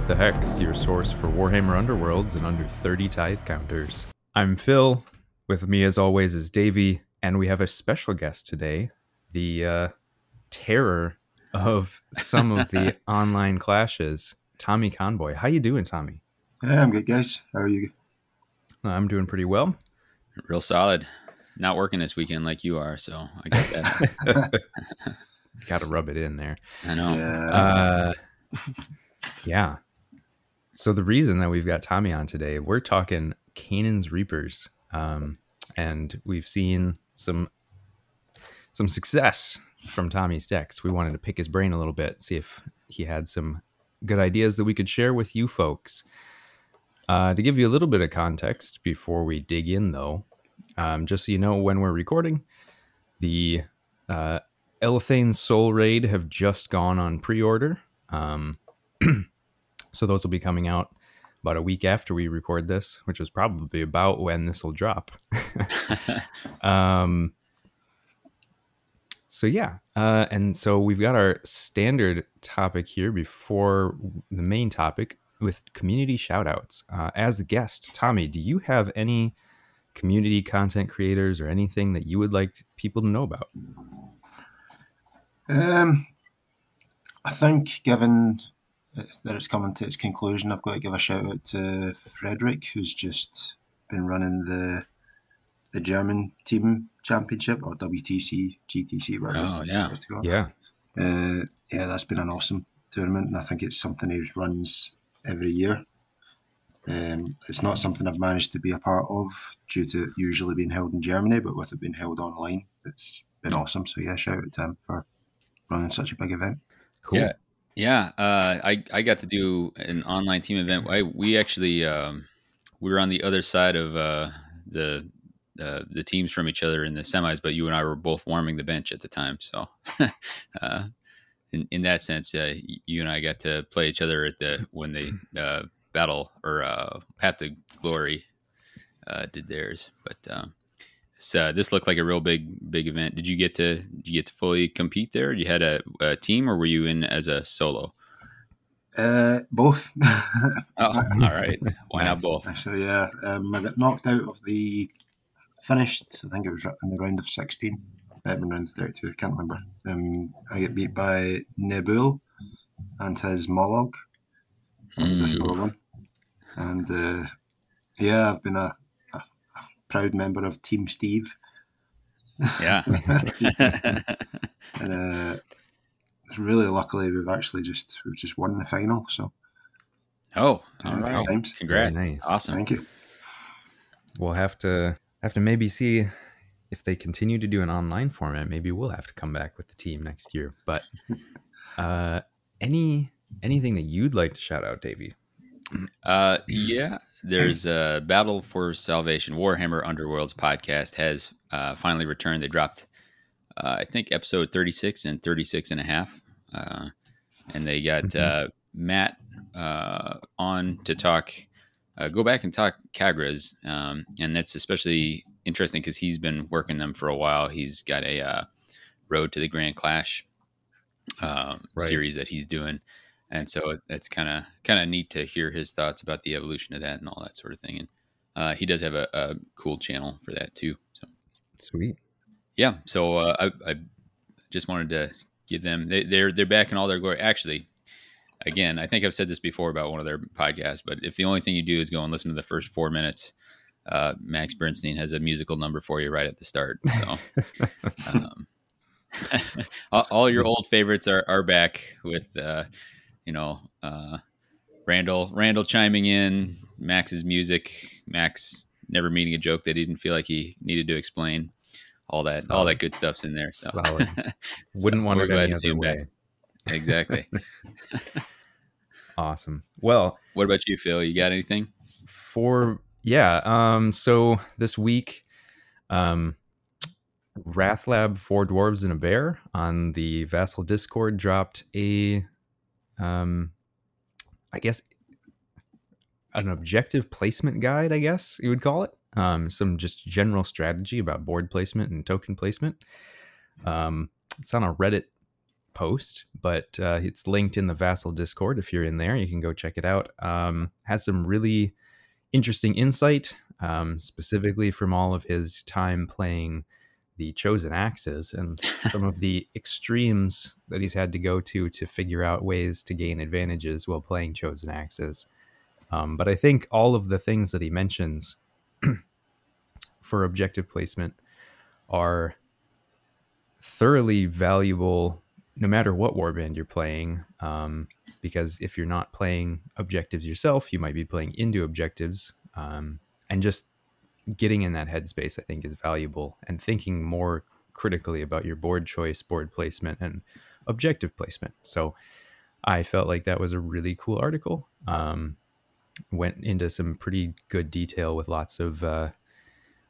What the Hex your source for Warhammer Underworlds and under 30 tithe counters. I'm Phil. With me, as always, is Davey, and we have a special guest today, the uh, terror of some of the online clashes, Tommy Conboy. How you doing, Tommy? Yeah, I'm good, guys. How are you? I'm doing pretty well. Real solid. Not working this weekend like you are, so I get that. Got to rub it in there. I know. Yeah. Uh, yeah. So the reason that we've got Tommy on today, we're talking Kainan's Reapers, um, and we've seen some some success from Tommy's decks. We wanted to pick his brain a little bit, see if he had some good ideas that we could share with you folks. Uh, to give you a little bit of context before we dig in, though, um, just so you know, when we're recording, the uh, Elathain's Soulraid have just gone on pre-order. Um, so those will be coming out about a week after we record this, which is probably about when this will drop. um, so yeah, uh, and so we've got our standard topic here before the main topic with community shoutouts. Uh, as a guest, Tommy, do you have any community content creators or anything that you would like people to know about? Um, I think, given that it's coming to its conclusion, I've got to give a shout out to Frederick, who's just been running the the German team championship or WTC, GTC, whatever. Oh, yeah. Yeah, Uh, yeah, that's been an awesome tournament, and I think it's something he runs every year. Um, it's not something I've managed to be a part of due to it usually being held in Germany, but with it being held online, it's been awesome. So yeah, shout out to him for running such a big event. cool. Yeah. Yeah. Uh, I, I got to do an online team event. I, we actually, um, we were on the other side of uh, the, uh, the teams from each other in the semis, but you and I were both warming the bench at the time. So, uh, in, in that sense, uh, you and I got to play each other at the, when they, uh, battle or, uh, Path to Glory, uh, did theirs. But, um, so this looked like a real big, big event. Did you get to, did you get to fully compete there? You had a, a team or were you in as a solo? Uh, both. Oh, all right. Why not both? Actually, yeah. Um, I got knocked out of the finished. I think it was in the round of sixteen. Might have been round of thirty-two. I can't remember. Um, I get beat by Nebul and his Mollog. That was a Mm. solo one. And uh, yeah, I've been a proud member of Team Steve, Yeah. and uh, really luckily we've actually just we've just won the final. So oh, Yeah, all right. thanks. Congrats. Very nice. Awesome. thank you. We'll have to have to maybe see if they continue to do an online format. Maybe we'll have to come back with the team next year. But uh, any anything that you'd like to shout out, Davey? Uh, yeah, there's a Battle for Salvation Warhammer Underworlds podcast has uh, finally returned. They dropped, uh, I think, episode 36 and 36 and a half. Uh, and they got Mhm. uh, Matt uh, on to talk, uh, go back and talk Khagra's. Um, and that's especially interesting because he's been working them for a while. He's got a uh, Road to the Grand Clash um, Right. series that he's doing and so it- it's kind of kind of neat to hear his thoughts about the evolution of that and all that sort of thing. And uh, he does have a, a cool channel for that too. So Sweet. yeah, so uh, I, I just wanted to give them they, they're they're back in all their glory. Actually, again, I think I've said this before about one of their podcasts, but if the only thing you do is go and listen to the first four minutes. Uh, Max Bernstein has a musical number for you right at the start. So, um, all, all your old favorites are, are back with, uh, you know, uh, Randall Randall chiming in, Max's music, Max never meaning a joke that he didn't feel like he needed to explain. All that, all that good stuff's in there. So, Solid. Wouldn't want we're it glad to see him back. way. Exactly. Awesome. Well, what about you, Phil? You got anything? for yeah um so this week um Wathlab four dwarves and a bear on the vassal discord dropped a um i guess an objective placement guide i guess you would call it um some just general strategy about board placement and token placement um it's on a reddit post, but uh, it's linked in the Vassal Discord. If you're in there, you can go check it out. Um, has some really interesting insight, um, specifically from all of his time playing the chosen axes and some of the extremes that he's had to go to to figure out ways to gain advantages while playing chosen axes. Um, but I think all of the things that he mentions for objective placement are thoroughly valuable no matter what warband you're playing um, because if you're not playing objectives yourself you might be playing into objectives um, and just getting in that headspace i think is valuable and thinking more critically about your board choice board placement and objective placement. So i felt like that was a really cool article. Um, went into some pretty good detail with lots of uh,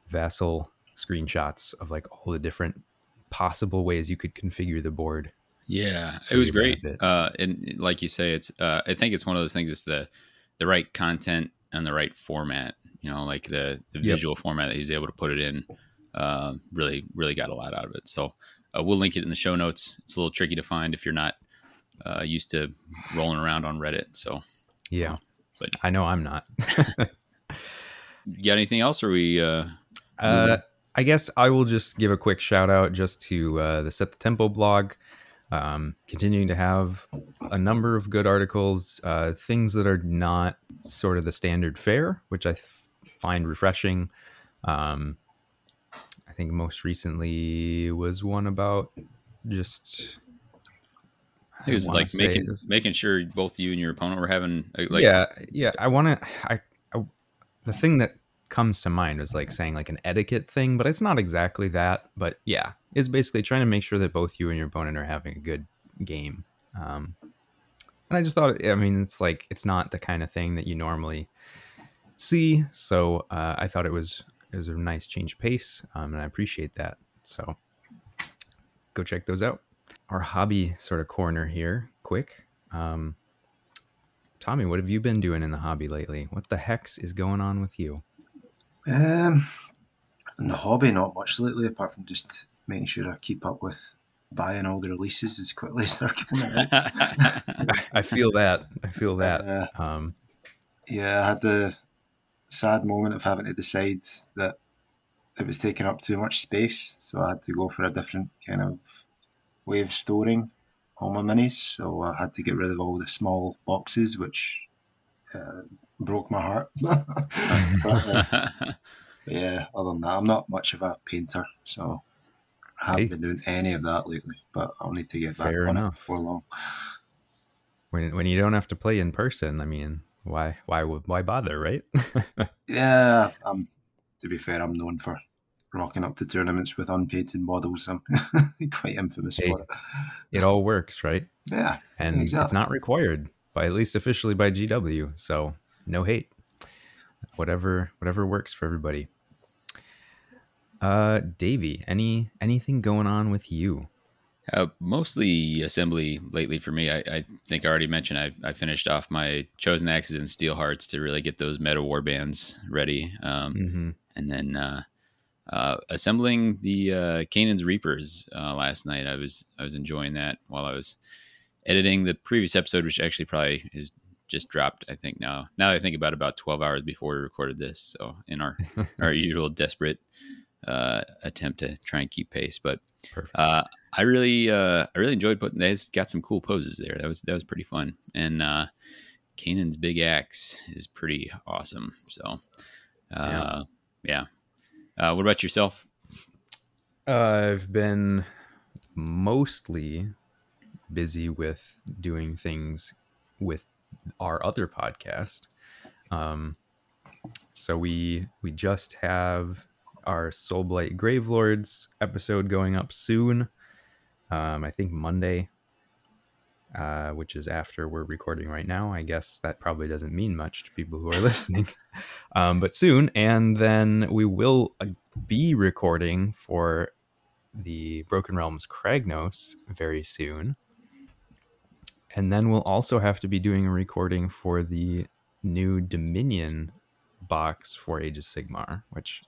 vassal screenshots of like all the different possible ways you could configure the board yeah it was great. uh, and like you say it's uh, i think it's one of those things it's the the right content and the right format you know like the the yep. visual format that he's able to put it in uh, really really got a lot out of it. So uh, we'll link it in the show notes. It's a little tricky to find if you're not uh, used to rolling around on reddit so. Yeah. But i know i'm not. You got anything else or we uh, uh I guess I will just give a quick shout out just to uh, the Set the Tempo blog. Um, continuing to have a number of good articles, uh, things that are not sort of the standard fare, which I find refreshing. Um, I think most recently was one about just. It was like making was, making sure both you and your opponent were having like yeah yeah I want to I, I the thing that comes to mind is like saying like an etiquette thing, but it's not exactly that. But yeah, it's basically trying to make sure that both you and your opponent are having a good game. Um, and I just thought, I mean, it's like it's not the kind of thing that you normally see. So uh, I thought it was it was a nice change of pace, um, and I appreciate that. So go check those out. Our hobby sort of corner here, quick. Um, Tommy, what have you been doing in the hobby lately? What the hex is going on with you? Um, in the hobby, not much lately, apart from just making sure I keep up with buying all the releases as quickly as they're coming out. I feel that. I feel that. Uh, um, yeah, I had the sad moment of having to decide that it was taking up too much space, so I had to go for a different kind of way of storing all my minis. So I had to get rid of all the small boxes, which uh, broke my heart. but, uh, yeah, other than that, I'm not much of a painter, so I haven't hey. been doing any of that lately. But I'll need to get back Fair on enough. it before long. When when you don't have to play in person, I mean, why why why bother, right? yeah, um, to be fair, I'm known for rocking up to tournaments with unpainted models. I'm quite infamous hey, for it. It all works, right? Yeah, and exactly. it's not required by at least officially by GW. So no hate. Whatever whatever works for everybody. Uh Davey, any anything going on with you? Uh, mostly assembly lately for me. I, I think I already mentioned I, I finished off my chosen axes and steel hearts to really get those meta war bands ready. Um, mm-hmm. And then uh, uh, assembling the uh, Kainan's Reapers uh, last night. I was I was enjoying that while I was editing the previous episode, which actually probably is just dropped. I think now. Now I think about about twelve hours before we recorded this, so in our our usual desperate uh, attempt to try and keep pace, but uh, I really uh, I really enjoyed putting. They got some cool poses there. That was that was pretty fun, and uh, Kainan's big axe is pretty awesome. So, uh, yeah. yeah. Uh, what about yourself? I've been mostly busy with doing things with our other podcast. Um, so we we just have our Soulblight Gravelords episode going up soon. Um, I think Monday, uh, which is after we're recording right now. I guess that probably doesn't mean much to people who are listening, um, but soon. And then we will uh, be recording for the Broken Realms Kragnos very soon and then we'll also have to be doing a recording for the new Dominion box for Age of Sigmar, which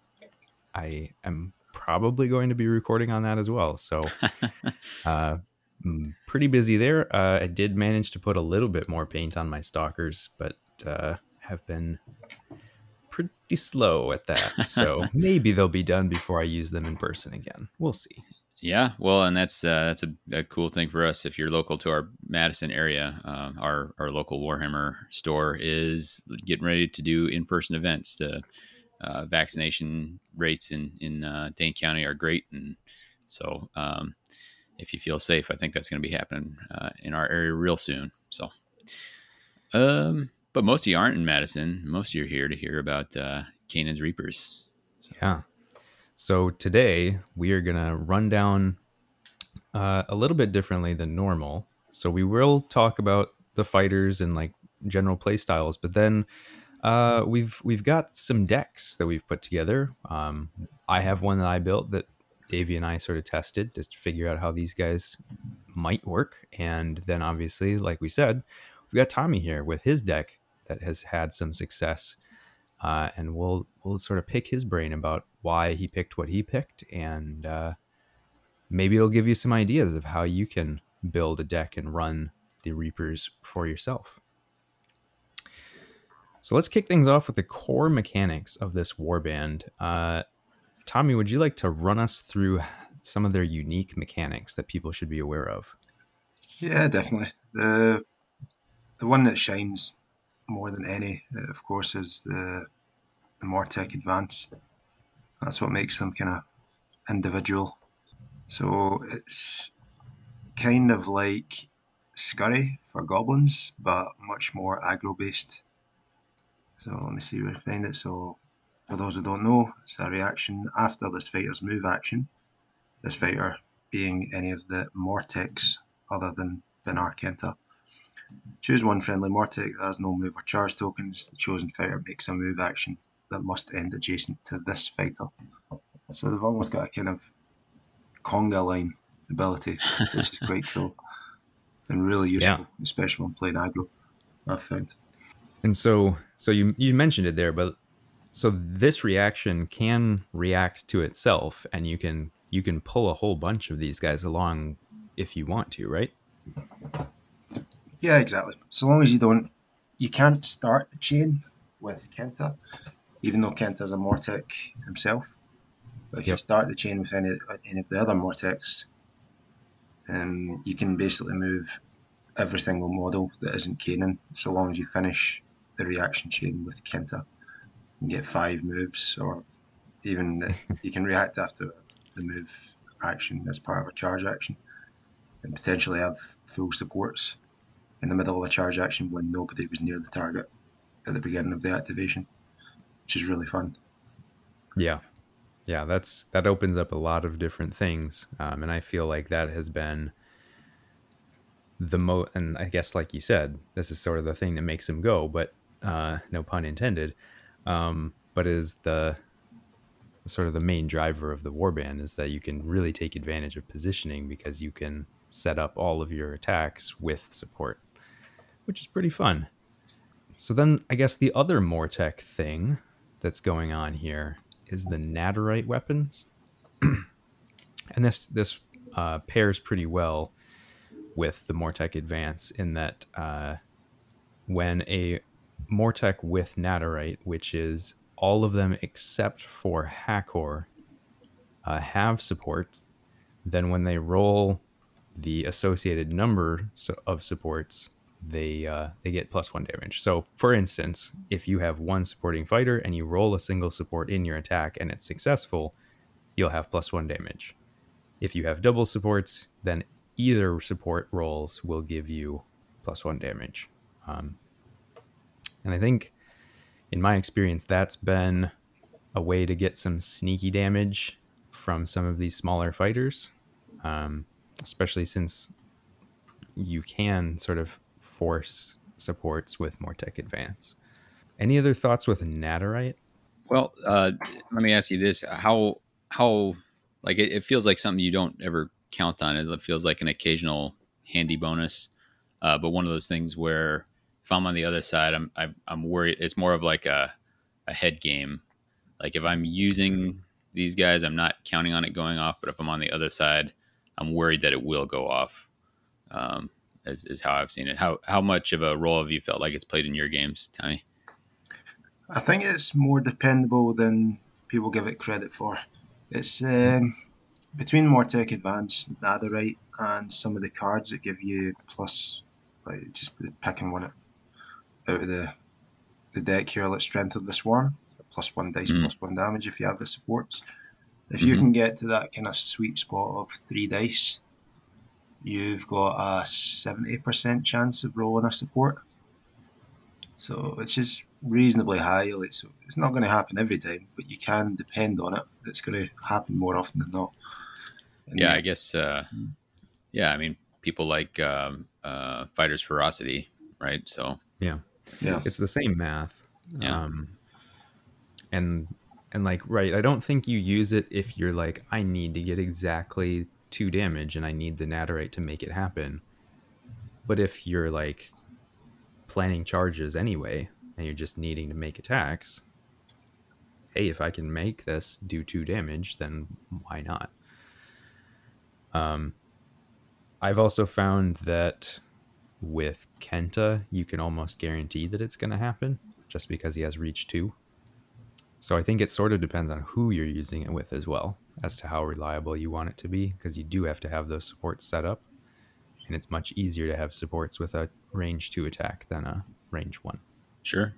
I am probably going to be recording on that as well. So, uh, mm, pretty busy there. Uh, I did manage to put a little bit more paint on my stalkers, but uh, have been pretty slow at that. So maybe they'll be done before I use them in person again. We'll see. Yeah, well, and that's uh, that's a, a, cool thing for us. If you're local to our Madison area, um, our our local Warhammer store is getting ready to do in person events. The uh, vaccination rates in in uh, Dane County are great, and so um, if you feel safe, I think that's going to be happening uh, in our area real soon. So, um, but most of you aren't in Madison. Most of you are here to hear about uh, Kainan's Reapers. So. Yeah. So today we are going to run down uh, a little bit differently than normal. So we will talk about the fighters and like general play styles, but then uh, we've we've got some decks that we've put together. Um, I have one that I built that Davey and I sort of tested to figure out how these guys might work, and then obviously, like we said, we got Tommy here with his deck that has had some success, uh, and we'll we'll sort of pick his brain about why he picked what he picked, and uh, maybe it'll give you some ideas of how you can build a deck and run the Reapers for yourself. So let's kick things off with the core mechanics of this warband. Uh, Tommy, would you like to run us through some of their unique mechanics that people should be aware of? Yeah, definitely. The the one that shines more than any, of course, is the, the Mortek Advance. That's what makes them kind of individual. So it's kind of like Scurry for goblins, but much more aggro based. So let me see where I find it. So for those who don't know, it's a reaction after this fighter's move action. This fighter being any of the Morteks other than Binar Khenta. Choose one friendly Mortek that has no move or charge tokens. The chosen fighter makes a move action that must end adjacent to this fighter. So they've almost got a kind of conga line ability, which is quite cool and really useful, yeah. especially when playing aggro. I've found. And so, so you you mentioned it there, but so this reaction can react to itself, and you can you can pull a whole bunch of these guys along if you want to, right? Yeah, exactly. So long as you don't, you can't start the chain with Khenta, even though Khenta's a Mortek himself. But if yep. you start the chain with any, any of the other Morteks, um, you can basically move every single model that isn't Kainan, so long as you finish the reaction chain with Khenta. You get five moves, or even you can react after the move action as part of a charge action, and potentially have full supports in the middle of a charge action when nobody was near the target at the beginning of the activation which is really fun. Yeah, yeah, that's that opens up a lot of different things, um, and I feel like that has been the mo. And I guess, like you said, this is sort of the thing that makes him go, but uh, no pun intended. Um, but is the sort of the main driver of the warband is that you can really take advantage of positioning because you can set up all of your attacks with support, which is pretty fun. So then I guess the other Mortek thing that's going on here is the Nadirite weapons, and this this uh, pairs pretty well with the Mortek Advance in that uh, when a Mortek with Nadirite, which is all of them except for Hakor, uh, have support, then when they roll the associated number of supports, they uh, they get plus one damage. So, for instance, if you have one supporting fighter and you roll a single support in your attack and it's successful, you'll have plus one damage. If you have double supports, then either support rolls will give you plus one damage. Um, and I think, in my experience, that's been a way to get some sneaky damage from some of these smaller fighters, um, especially since you can sort of force supports with Mortek Advance. Any other thoughts with Nadirite? Well, uh, let me ask you this: how how like it, it, feels like something you don't ever count on. It feels like an occasional handy bonus, uh, but one of those things where if I'm on the other side, I'm I'm, I'm worried. It's more of like a a head game. Like if I'm using these guys, I'm not counting on it going off. But if I'm on the other side, I'm worried that it will go off. Um, is, is how I've seen it. How how much of a role have you felt like it's played in your games, Tommy? I think it's more dependable than people give it credit for. It's um, between Mortek Advance, Nadirite, and some of the cards that give you plus, like just the picking one out of the the deck here, like Strength of the Swarm, plus one dice, Mm. plus one damage if you have the supports. If you Mhm. can get to that kind of sweet spot of three dice, you've got a 70% chance of rolling a support. So it's just reasonably high. Like, so it's not going to happen every time, but you can depend on it. It's going to happen more often than not. And Yeah, I guess. Uh, yeah, I mean, people like um, uh, Fighters Ferocity, right? So Yeah. Yeah. it's the same math Yeah. um and and like right i don't think you use it if you're like i need to get exactly two damage and i need the nadirite to make it happen but if you're like planning charges anyway and you're just needing to make attacks hey if i can make this do two damage then why not um i've also found that with Khenta, you can almost guarantee that it's going to happen just because he has reach two. So I think it sort of depends on who you're using it with as well as to how reliable you want it to be because you do have to have those supports set up. And it's much easier to have supports with a range two attack than a range one. Sure.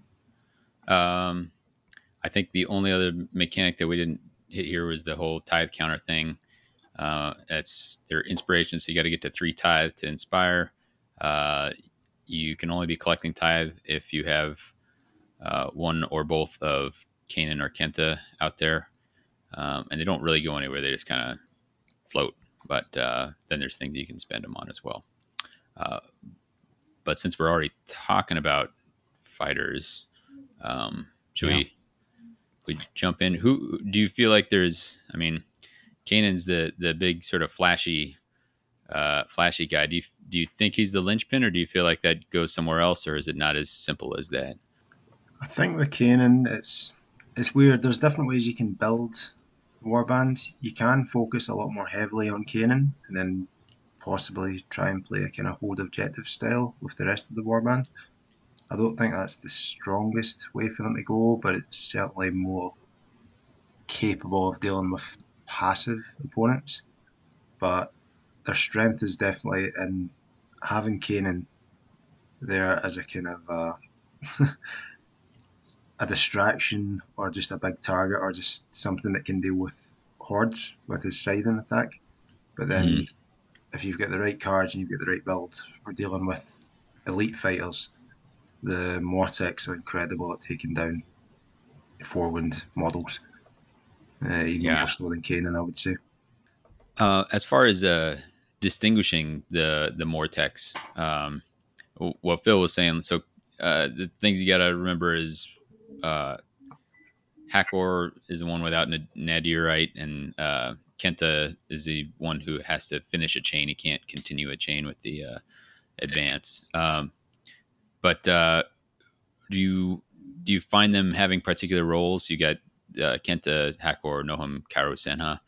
Um, I think the only other mechanic that we didn't hit here was the whole tithe counter thing. Uh, it's their inspiration, so you got to get to three tithe to inspire. Uh, you can only be collecting tithe if you have uh, one or both of Kainan or Khenta out there, um, and they don't really go anywhere. They just kind of float. But uh, then there's things you can spend them on as well. Uh, but since we're already talking about fighters, um, should Yeah. we we jump in? Who do you feel like there's? I mean, Kainan's the the big sort of flashy, uh, flashy guy. Do you do you think he's the linchpin, or do you feel like that goes somewhere else, or is it not as simple as that? I think with Kainan, it's it's weird. There's different ways you can build Warband. You can focus a lot more heavily on Kainan, and then possibly try and play a kind of hold objective style with the rest of the Warband. I don't think that's the strongest way for them to go, but it's certainly more capable of dealing with passive opponents. But their strength is definitely in having Kainan there as a kind of uh, a distraction or just a big target or just something that can deal with hordes with his scything attack. But then Mhm. if you've got the right cards and you've got the right build for dealing with elite fighters, the Morteks are incredible at taking down four wind models. Uh, even Yeah. more so than Kainan, I would say. Uh, as far as uh, distinguishing the the Morteks, um, what Phil was saying. So uh, the things you got to remember is uh, Hakor is the one without Nadirite, and uh, Khenta is the one who has to finish a chain. He can't continue a chain with the uh, advance. Um, but uh, do you do you find them having particular roles? You got uh, Khenta, Hackor, Nohem, Karu, Senha.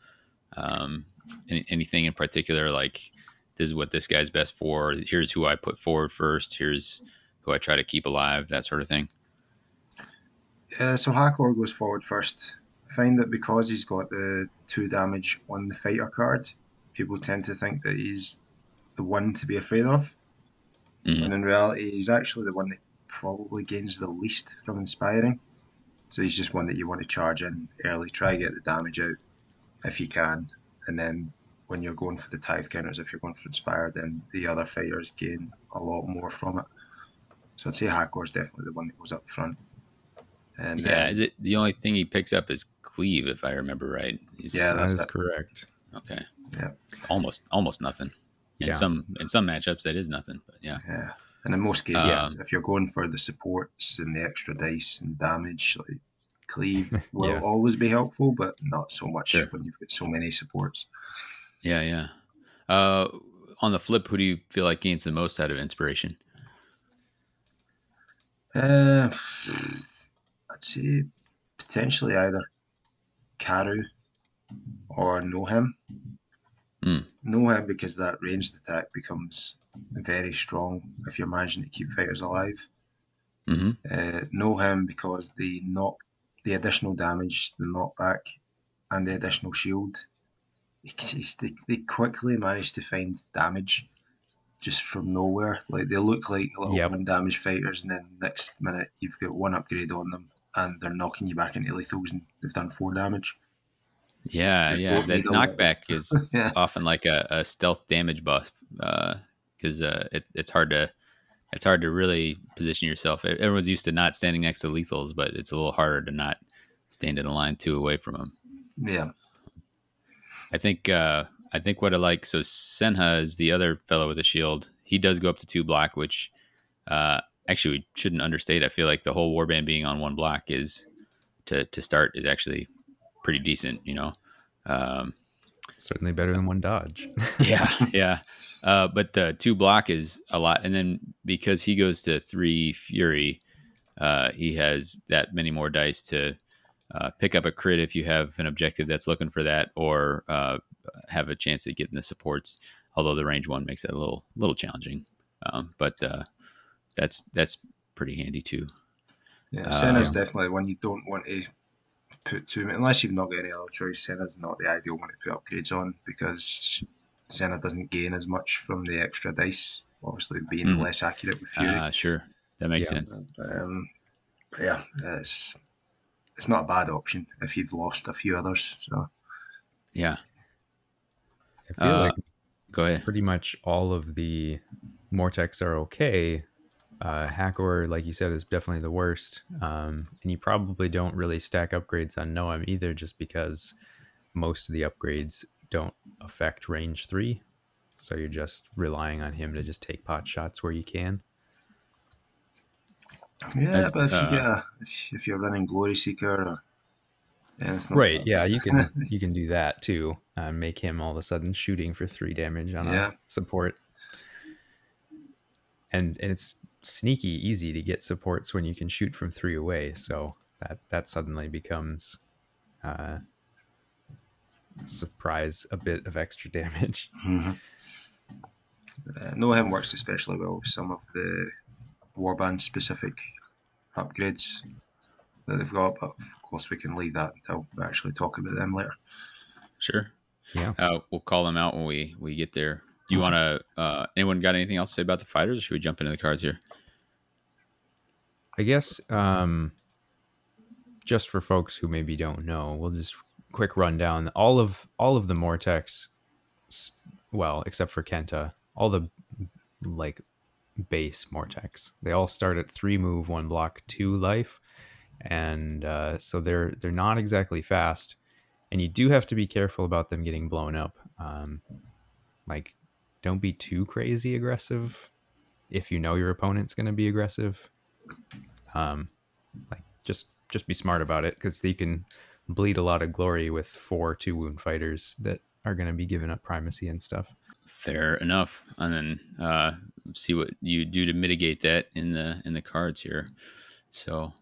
Um, any, anything in particular like this is what this guy's best for here's who i put forward first here's who i try to keep alive that sort of thing Uh, so Hakor goes forward first. I find that because he's got the two damage on the fighter card, people tend to think that he's the one to be afraid of. Mhm. And in reality, he's actually the one that probably gains the least from inspiring. So he's just one that you want to charge in early, try to get the damage out if you can. And then when you're going for the tithe counters, if you're going for inspire, then the other fighters gain a lot more from it. So I'd say Hakor's definitely the one that goes up front. And yeah then- is it the only thing he picks up is cleave if i remember right He's, Yeah, that that's is correct. okay Yeah. almost almost nothing in Yeah. some in some matchups that is nothing but yeah Yeah, and in most cases, Um, if you're going for the supports and the extra dice and damage, like cleave will Yeah. always be helpful, but not so much Sure. when you've got so many supports. yeah yeah uh on the flip who do you feel like gains the most out of inspiration Uh, I'd say potentially either Karu or Nohem. Hmm. Nohem because that ranged attack becomes very strong if you're managing to keep fighters alive. hmm Uh, know him because the knock, the additional damage, the knockback, and the additional shield, they, they quickly manage to find damage just from nowhere. Like they look like little Yep. one damage fighters, and then next minute you've got one upgrade on them, and they're knocking you back into lethals, and they've done four damage. Yeah, They yeah. That need a lot. knockback is yeah, often like a, a stealth damage buff because uh, it, it's hard to it's hard to really position yourself. Everyone's used to not standing next to lethals, but it's a little harder to not stand in a line two away from them. yeah, I think uh, I think what I like so Senha is the other fellow with a shield. He does go up to two block, which uh, actually we shouldn't understate. I feel like the whole warband being on one block is to to start is actually pretty decent. You know. Um, Certainly better than one dodge. yeah, yeah. Uh, but the two block is a lot, and then because he goes to three fury, uh, he has that many more dice to uh, pick up a crit if you have an objective that's looking for that, or uh, have a chance at getting the supports. Although the range one makes that a little little challenging, um, but uh, that's that's pretty handy too. yeah. Uh, Senha's definitely one you don't want to put too many, unless you've not got any other choice. Senha's not the ideal one to put upgrades on because Senha doesn't gain as much from the extra dice. Obviously, being Mhm. less accurate with Fury. Uh, sure, that makes Yeah. sense. Um, but yeah, it's it's not a bad option if you've lost a few others. So Yeah, I feel Uh, like go ahead. pretty much all of the Morteks are okay. Uh, Hakor, like you said, is definitely the worst. Um, and you probably don't really stack upgrades on Nohem either, just because most of the upgrades don't affect range three. So you're just relying on him to just take pot shots where you can. yeah, As- but if uh, you get a, if, you're running Glory Seeker or anything like Right. Yeah, you can you can do that too. Uh, make him all of a sudden shooting for three damage on Yeah. a support. And and it's sneaky easy to get supports when you can shoot from three away. So that that suddenly becomes uh, surprise a bit of extra damage. Mhm. Uh, Nohem works especially well with some of the warband specific upgrades that they've got, but of course we can leave that until we actually talk about them later. Sure. Yeah. Uh, we'll call them out when we we get there. Do you want to? Uh, anyone got anything else to say about the fighters? Or should we jump into the cards here? I guess um, just for folks who maybe don't know, we'll just quick rundown. All of all of the Morteks, well, except for Khenta, all the like base Morteks, they all start at three move, one block, two life, and uh, so they're they're not exactly fast, and you do have to be careful about them getting blown up. Um, like, don't be too crazy aggressive if you know your opponent's going to be aggressive um like just just be smart about it because you can bleed a lot of glory with four two wound fighters that are going to be giving up primacy and stuff Fair enough. And then uh, see what you do to mitigate that in the in the cards here. So,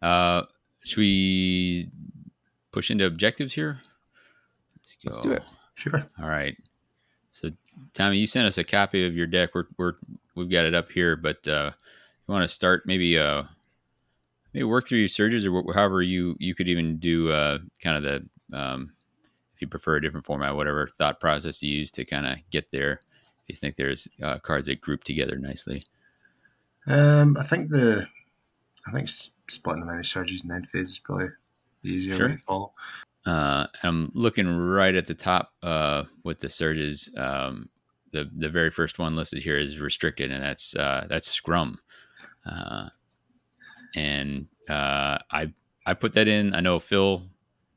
uh, should we push into objectives here? Let's go. Let's do it. Sure. All right. So, Tommy, you sent us a copy of your deck. We're, we're we've got it up here, but uh, you want to start maybe uh maybe work through your surges or wh- however you you could even do uh kind of the um if you prefer a different format, whatever thought process you use to kind of get there. If you think there's uh, cards that group together nicely. Um, I think the I think splitting them into surges and end phase is probably the easier Sure. way to follow. Uh, I'm looking right at the top uh, with the surges. Um, the the very first one listed here is restricted, and that's uh, that's Scrum. And uh, I I put that in. I know Phil,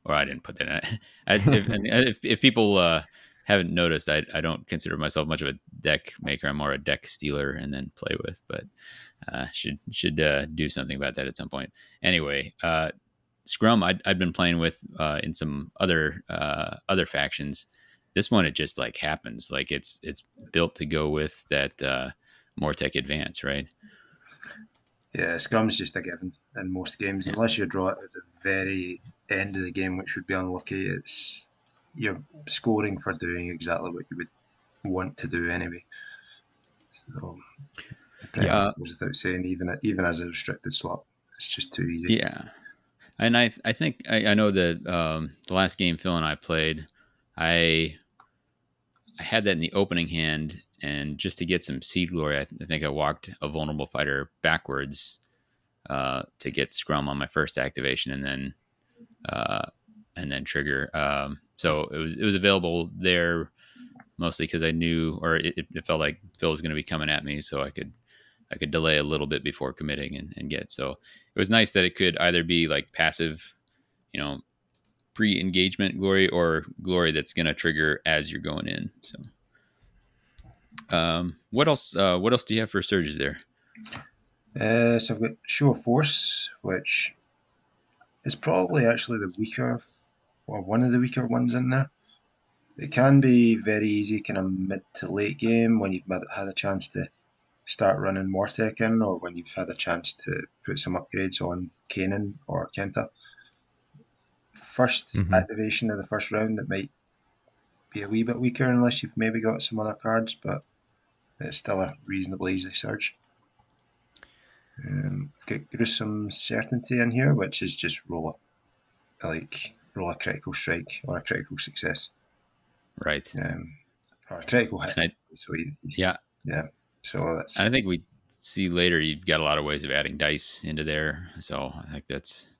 or I didn't put that in. I, if, if, if people uh, haven't noticed, I, I don't consider myself much of a deck maker. I'm more a deck stealer and then play with. But uh, should should uh, do something about that at some point. Anyway, uh, Scrum I'd, I'd been playing with uh, in some other uh, other factions. This one it just like happens. Like it's it's built to go with that uh, Mortek Advance, right? Yeah, scrum's just a given in most games, Yeah. unless you draw it at the very end of the game, which would be unlucky. It's you're scoring for doing exactly what you would want to do anyway. So, Yeah. goes without saying, even even as a restricted slot, it's just too easy. Yeah, and I I think I, I know that um, the last game Phil and I played, I I had that in the opening hand, and just to get some seed glory, I, th- I think I walked a vulnerable fighter backwards uh, to get scrum on my first activation, and then uh, and then trigger. Um, so it was it was available there mostly because I knew, or it, it felt like Phil was going to be coming at me, so I could I could delay a little bit before committing and, and get. So it was nice that it could either be like passive, you know, pre-engagement glory or glory that's going to trigger as you're going in. So, um, what else? Uh, what else do you have for surges there? Uh, so I've got Show of Force, which is probably actually the weaker, or one of the weaker ones in there. It can be very easy, kind of mid to late game when you've had a chance to start running Mortek in, or when you've had a chance to put some upgrades on Kainan or Khenta. 1st Mhm. activation of the first round, it might be a wee bit weaker unless you've maybe got some other cards, but it's still a reasonably easy search. Um, get gruesome certainty in here, which is just roll a like roll a critical strike or a critical success, Right. um, or a critical hit. I, so you, yeah, yeah. So that's I think we see later you've got a lot of ways of adding dice into there. So I think that's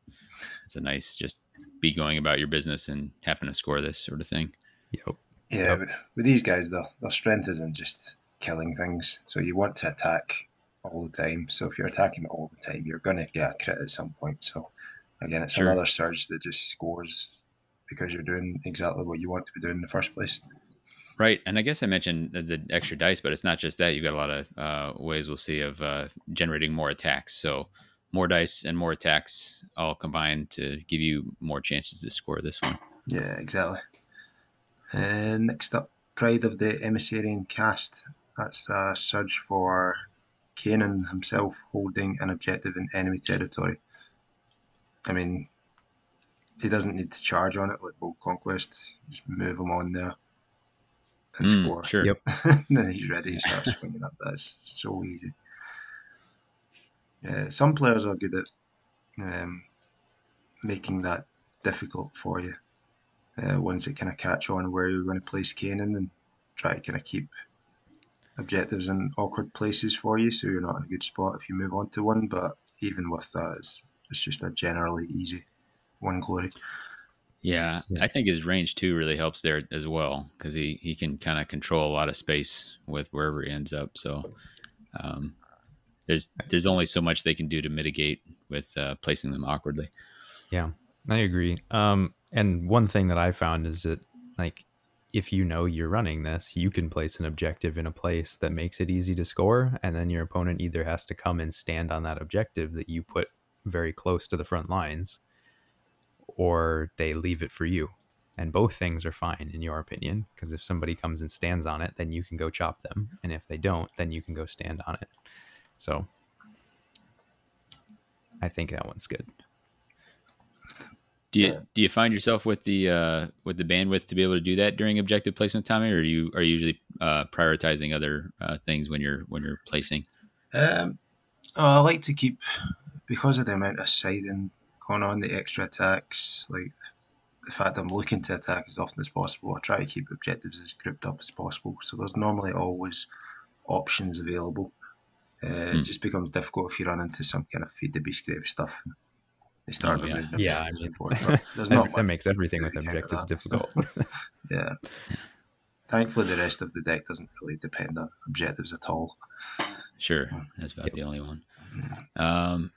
it's a nice just be going about your business and happen to score this sort of thing. Yep. yeah. Yep. With, with these guys, though, their strength isn't just killing things. So you want to attack all the time. So if you're attacking all the time, you're going to get a crit at some point. So again, it's Sure. another surge that just scores because you're doing exactly what you want to be doing in the first place. Right, and I guess I mentioned the, the extra dice, but it's not just that. You've got a lot of uh, ways we'll see of uh, generating more attacks. So more dice and more attacks all combined to give you more chances to score this one. Yeah, exactly. And next up, Pride of the Emissarian Cast. That's a surge for Kainan himself holding an objective in enemy territory. I mean, he doesn't need to charge on it like Bold Conquest. Just move him on there and Mm, score. sure. Yep. then he's ready to start swinging up. That's so easy. Yeah, some players are good at um, making that difficult for you. Uh, ones that kind of catch on where you're going to place Kainan and try to kind of keep objectives in awkward places for you, so you're not in a good spot if you move on to one. But even with that, it's, it's just a generally easy one glory. Yeah, Yeah. I think his range too really helps there as well because he he can kind of control a lot of space with wherever he ends up. So um, there's there's only so much they can do to mitigate with uh, placing them awkwardly. Yeah, I agree. Um, and one thing that I found is that, like, if you know you're running this, you can place an objective in a place that makes it easy to score, and then your opponent either has to come and stand on that objective that you put very close to the front lines, or they leave it for you. And both things are fine in your opinion, because if somebody comes and stands on it, then you can go chop them, mm-hmm. and if they don't, then you can go stand on it. So, I think that one's good. Do you do you find yourself with the uh, with the bandwidth to be able to do that during objective placement, Tommy, or are you are you usually uh, prioritizing other uh, things when you're when you're placing? Um, oh, I like to keep because of the amount of scything going on, the extra attacks, like the fact I'm looking to attack as often as possible. I try to keep objectives as grouped up as possible. So there's normally always options available. Uh, Hmm. It just becomes difficult if you run into some kind of feed the beast grave stuff. They start Oh, yeah. removing Yeah, I mean, there's That- not that makes everything with do to counter objectives that. difficult. Yeah. Thankfully, the rest of the deck doesn't really depend on objectives at all. Sure, that's about the only one. Um,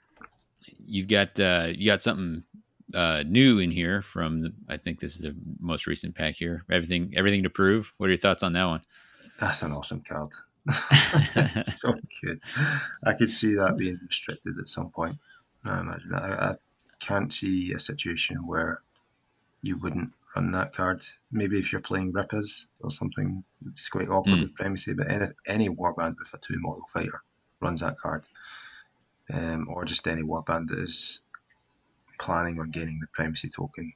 you've got uh, you got something uh, new in here from the, I think this is the most recent pack here. Everything everything to prove. What are your thoughts on that one? That's an awesome card. so good. I could see that being restricted at some point. I imagine. I, I can't see a situation where you wouldn't run that card. Maybe if you're playing Rippers or something, it's quite awkward Hmm. with Primacy, but any, any warband with a two model fighter runs that card. Um, or just any warband that is planning on gaining the Primacy token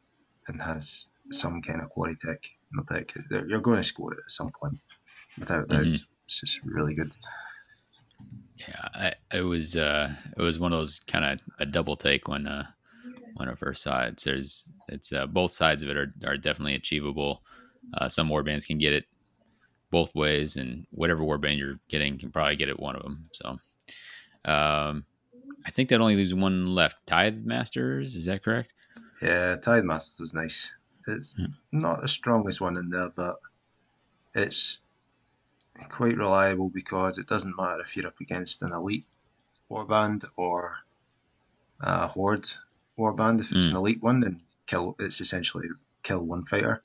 and has some kind of quarry tech in the deck. You're going to score it at some point, without doubt. Mhm. It's just really good. Yeah, I, it was uh, it was one of those kind of a double take when uh, I first saw it. There's it's uh, both sides of it are are definitely achievable. Uh, some warbands can get it both ways, and whatever warband you're getting can probably get it one of them. So, um, I think that only leaves one left. Tithe Masters, is that correct? Yeah, Tithe Masters was nice. It's Yeah. not the strongest one in there, but it's quite reliable because it doesn't matter if you're up against an elite warband or a horde warband. If it's an elite one, then kill. It's essentially kill one fighter.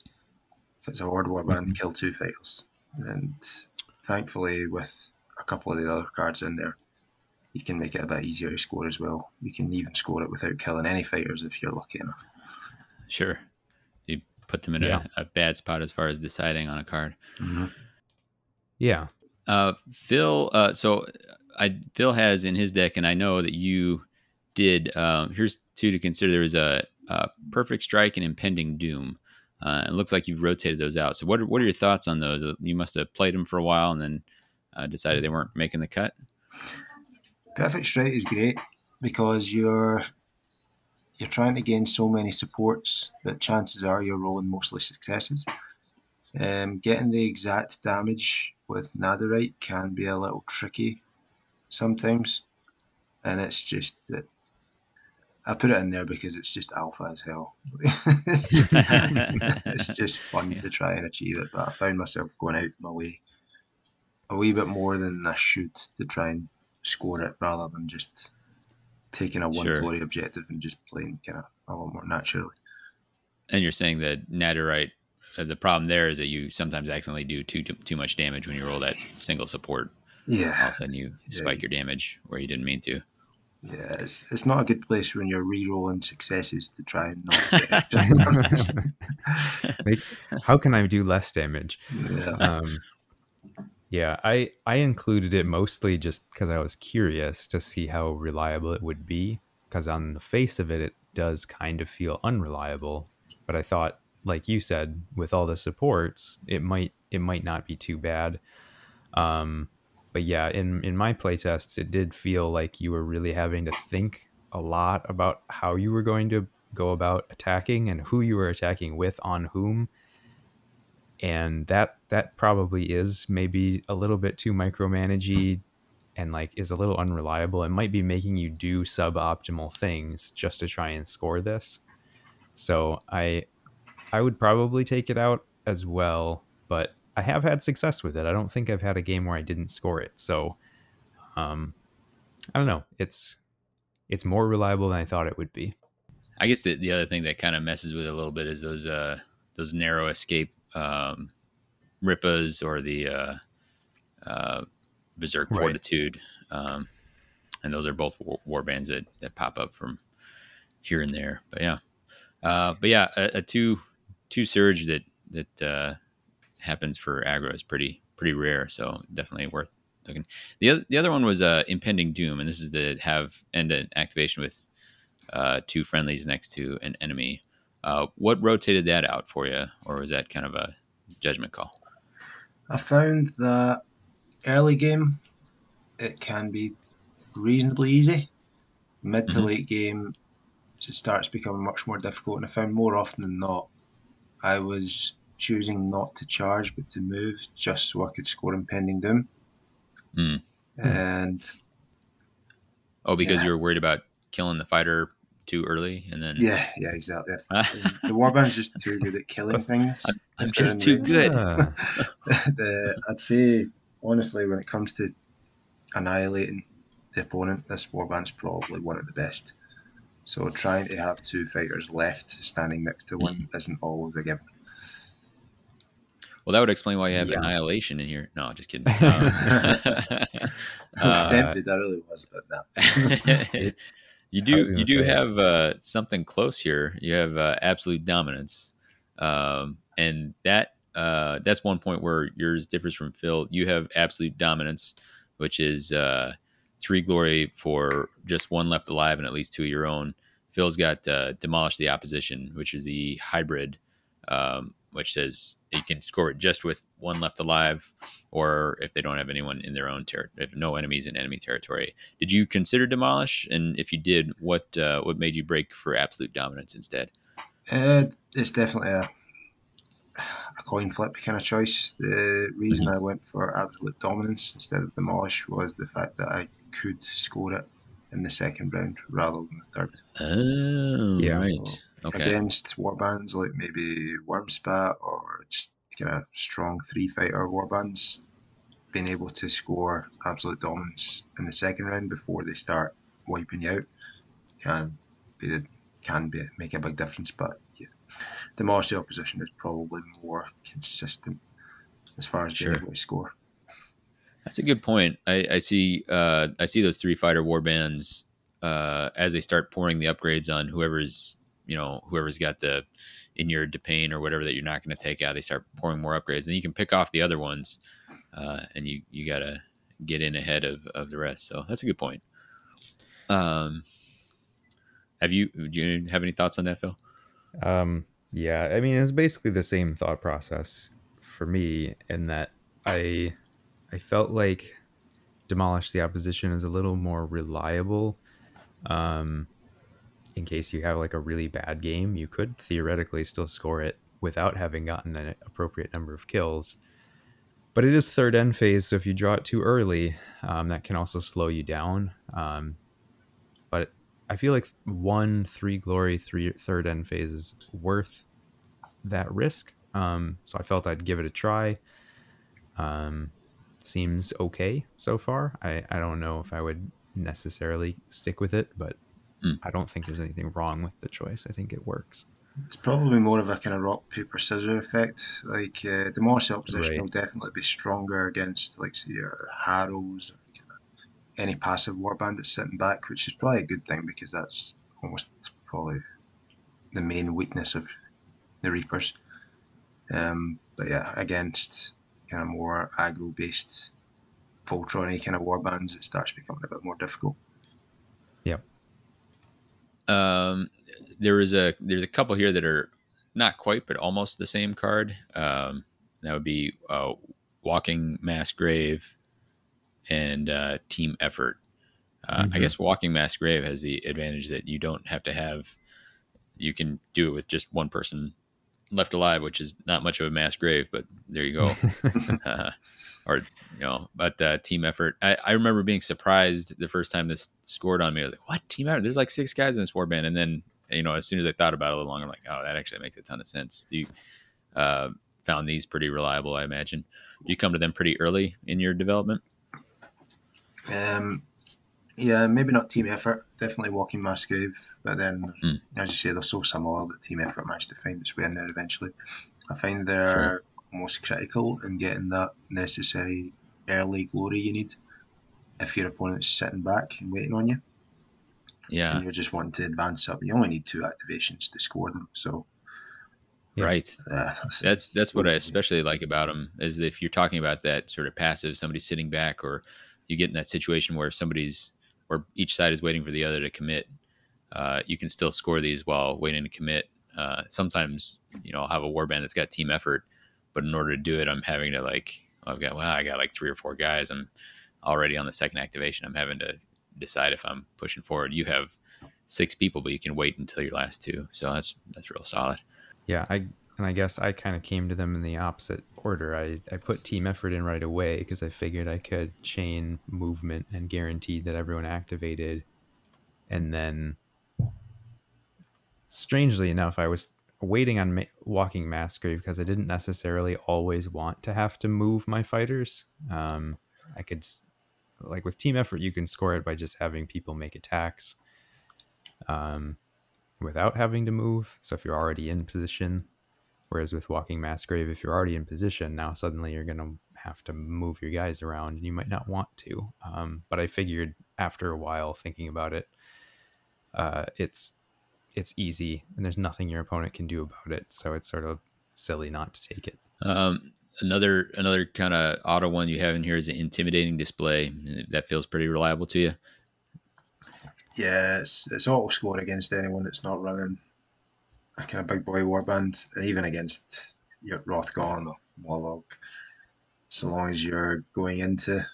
If it's a horde warband, kill two fighters. And thankfully, with a couple of the other cards in there, you can make it a bit easier to score as well. You can even score it without killing any fighters if you're lucky enough. Sure. You put them in Yeah. a, a bad spot as far as deciding on a card. Yeah. Uh, Phil, uh, so I Phil has in his deck, and I know that you did. Um, here's two to consider. There was a, a perfect strike and impending doom. Uh, it looks like you've rotated those out. So what are, what are your thoughts on those? Uh, You must have played them for a while and then uh, decided they weren't making the cut. Perfect strike is great because you're you're trying to gain so many supports that chances are you're rolling mostly successes. Um, getting the exact damage with Nadirite can be a little tricky sometimes, and it's just that I put it in there because it's just alpha as hell. it's, it's just fun to try and achieve it, but I found myself going out my way a wee bit more than I should to try and score it rather than just taking a one Sure. glory objective and just playing kind of a lot more naturally. And you're saying that Nadirite, uh, the problem there is that you sometimes accidentally do too too, too much damage when you roll that single support. Yeah. All of a sudden you spike your damage where you didn't mean to. Yeah, it's it's not a good place when you're re-rolling successes to try and not get. Like, how can I do less damage? yeah. um, yeah, I I included it mostly just because I was curious to see how reliable it would be. Because on the face of it, it does kind of feel unreliable. But I thought, like you said, with all the supports, it might it might not be too bad. Um, but yeah, in in my playtests, it did feel like you were really having to think a lot about how you were going to go about attacking and who you were attacking with on whom. And that that probably is maybe a little bit too micromanagey and like is a little unreliable it might be making you do suboptimal things just to try and score this. So i i would probably take it out as well but i have had success with it. I don't think i've had a game where i didn't score it. So um i don't know. It's it's more reliable than i thought it would be. I guess the, the other thing that kind of messes with it a little bit is those uh, those narrow escape um, Rippas or the uh, uh, Berserk Right. Fortitude, um, and those are both war, war bands that, that pop up from here and there. But yeah, uh, but yeah, a, a two two surge that that uh, happens for aggro is pretty pretty rare. So definitely worth looking. The other the other one was uh, impending doom, and this is the have end an activation with uh, two friendlies next to an enemy. Uh, what rotated that out for you, or was that kind of a judgment call? I found that early game it can be reasonably easy. Mid to Mhm. late game it starts becoming much more difficult, and I found more often than not I was choosing not to charge but to move just so I could score impending doom. Mm. And Oh, because Yeah. you were worried about killing the fighter too early, and then yeah, yeah, exactly. the warband's just too good at killing things. I'm if they're just too range. good. The, I'd say honestly, when it comes to annihilating the opponent, this warband's probably one of the best. So trying to have two fighters left standing next to one isn't always a given. Well, that would explain why you have Yeah. annihilation in here. No, just kidding. Um, uh, tempted, I really was, but no. you do you do have uh, something close here. You have uh, absolute dominance, um, and that uh, that's one point where yours differs from Phil. You have absolute dominance, which is uh, three glory for just one left alive and at least two of your own. Phil's got uh, demolish the opposition, which is the hybrid um, which says you can score it just with one left alive, or if they don't have anyone in their own territory, if no enemies in enemy territory. Did you consider demolish? And if you did, what uh, what made you break for absolute dominance instead? Uh, it's definitely a, a coin flip kind of choice. The reason mm-hmm. I went for absolute dominance instead of demolish was the fact that I could score it in the second round rather than the third. Oh, yeah. right. So okay. Against warbands like maybe Wurmspat or just kind of strong three fighter warbands, being able to score absolute dominance in the second round before they start wiping you out can be can be make a big difference. But yeah, the Martial opposition is probably more consistent as far as being sure. able to score. That's a good point. I, I see. Uh, I see those three fighter war bands uh, as they start pouring the upgrades on whoever's you know whoever's got the Inured to Pain or whatever that you're not going to take out. They start pouring more upgrades, and you can pick off the other ones, uh, and you you got to get in ahead of, of the rest. So that's a good point. Um, have you do you have any thoughts on that, Phil? Um, yeah, I mean it's basically the same thought process for me in that I I felt like demolish the opposition is a little more reliable. Um, in case you have like a really bad game, you could theoretically still score it without having gotten an appropriate number of kills. But it is third end phase, so if you draw it too early, um, that can also slow you down. Um, but I feel like one three glory, three third end phase is worth that risk. Um, so I felt I'd give it a try. Um, seems okay so far. I, I don't know if I would necessarily stick with it, but mm. I don't think there's anything wrong with the choice. I think it works. It's probably more of a kind of rock paper scissors effect. Like uh, the Morse opposition right. will definitely be stronger against like say your Harrows, or any passive warband that's sitting back, which is probably a good thing because that's almost probably the main weakness of the Reapers. Um, but yeah, against kind of more aggro based Voltron kind of warbands, it starts becoming a bit more difficult. Yep. Um, there is a there's a couple here that are not quite, but almost the same card. Um, that would be uh, Walking Mass Grave and uh, Team Effort. Uh, mm-hmm. I guess Walking Mass Grave has the advantage that you don't have to have. You can do it with just one person left alive, which is not much of a mass grave, but there you go. or you know, but uh, team effort. I, I remember being surprised the first time this scored on me. I was like, "What team effort? There's like six guys in this warband." And then you know, as soon as I thought about it a little longer, I'm like, "Oh, that actually makes a ton of sense." You uh, found these pretty reliable, I imagine. Did you come to them pretty early in your development? Um, yeah, maybe not team effort. Definitely walking mass grave, but then, mm. as you say, they're so similar that team effort managed to find its way in there eventually. I find they're sure. Almost critical in getting that necessary early glory you need if your opponent's sitting back and waiting on you. Yeah, and you're just wanting to advance up. You only need two activations to score them. So, yeah. right, uh, that's, that's that's what I especially like about them is if you're talking about that sort of passive, somebody sitting back, or you get in that situation where somebody's where each side is waiting for the other to commit. Uh, you can still score these while waiting to commit. Uh, sometimes, you know, I'll have a warband that's got team effort, but in order to do it, I'm having to like, I've got, well, I got like three or four guys. I'm already on the second activation. I'm having to decide if I'm pushing forward. You have six people, but you can wait until your last two. So that's, that's real solid. Yeah. I, and I guess I kind of came to them in the opposite order. I, I put team effort in right away because I figured I could chain movement and guaranteed that everyone activated. And then, strangely enough, I was waiting on ma- walking mass grave because I didn't necessarily always want to have to move my fighters. Um, I could, like with team effort, you can score it by just having people make attacks um, without having to move. So if you're already in position, Whereas with Walking Mass Grave, if you're already in position, now suddenly you're going to have to move your guys around and you might not want to. Um, but I figured after a while thinking about it, uh, it's it's easy and there's nothing your opponent can do about it. So it's sort of silly not to take it. Um, another another kind of auto one you have in here is an intimidating display. That feels pretty reliable to you. Yeah, it's, it's auto score against anyone that's not running a kind of big boy warband, and even against your Rothgon or Mollog. So long as you're going into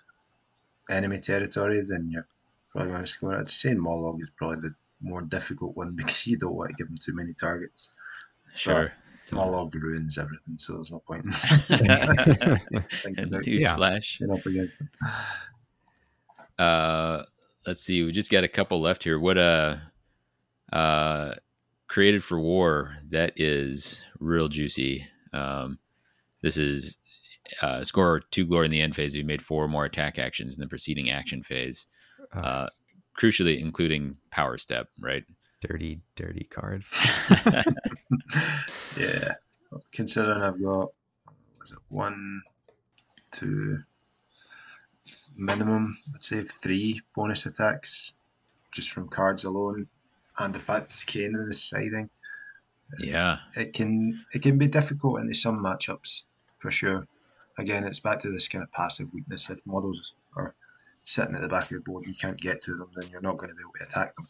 enemy territory, then you're probably going to score. I'd say Mollog is probably the more difficult one because you don't want to give them too many targets. Sure. Mollog ruins everything, so there's no point in thinking about Newsflash. getting up against them. Uh, let's see. We just got a couple left here. What uh, uh, created for war? That is real juicy. Um, this is uh, score two glory in the end phase. We made four more attack actions in the preceding action phase. Uh, crucially, including power step. Right. dirty, dirty card. yeah. Considering I've got was it one, two, minimum, I'd say three bonus attacks just from cards alone, and the fact it's Kainan is scything, uh, yeah. it can it can be difficult in some matchups for sure. Again, it's back to this kind of passive weakness. If models are sitting at the back of the board, and you can't get to them, then you're not going to be able to attack them.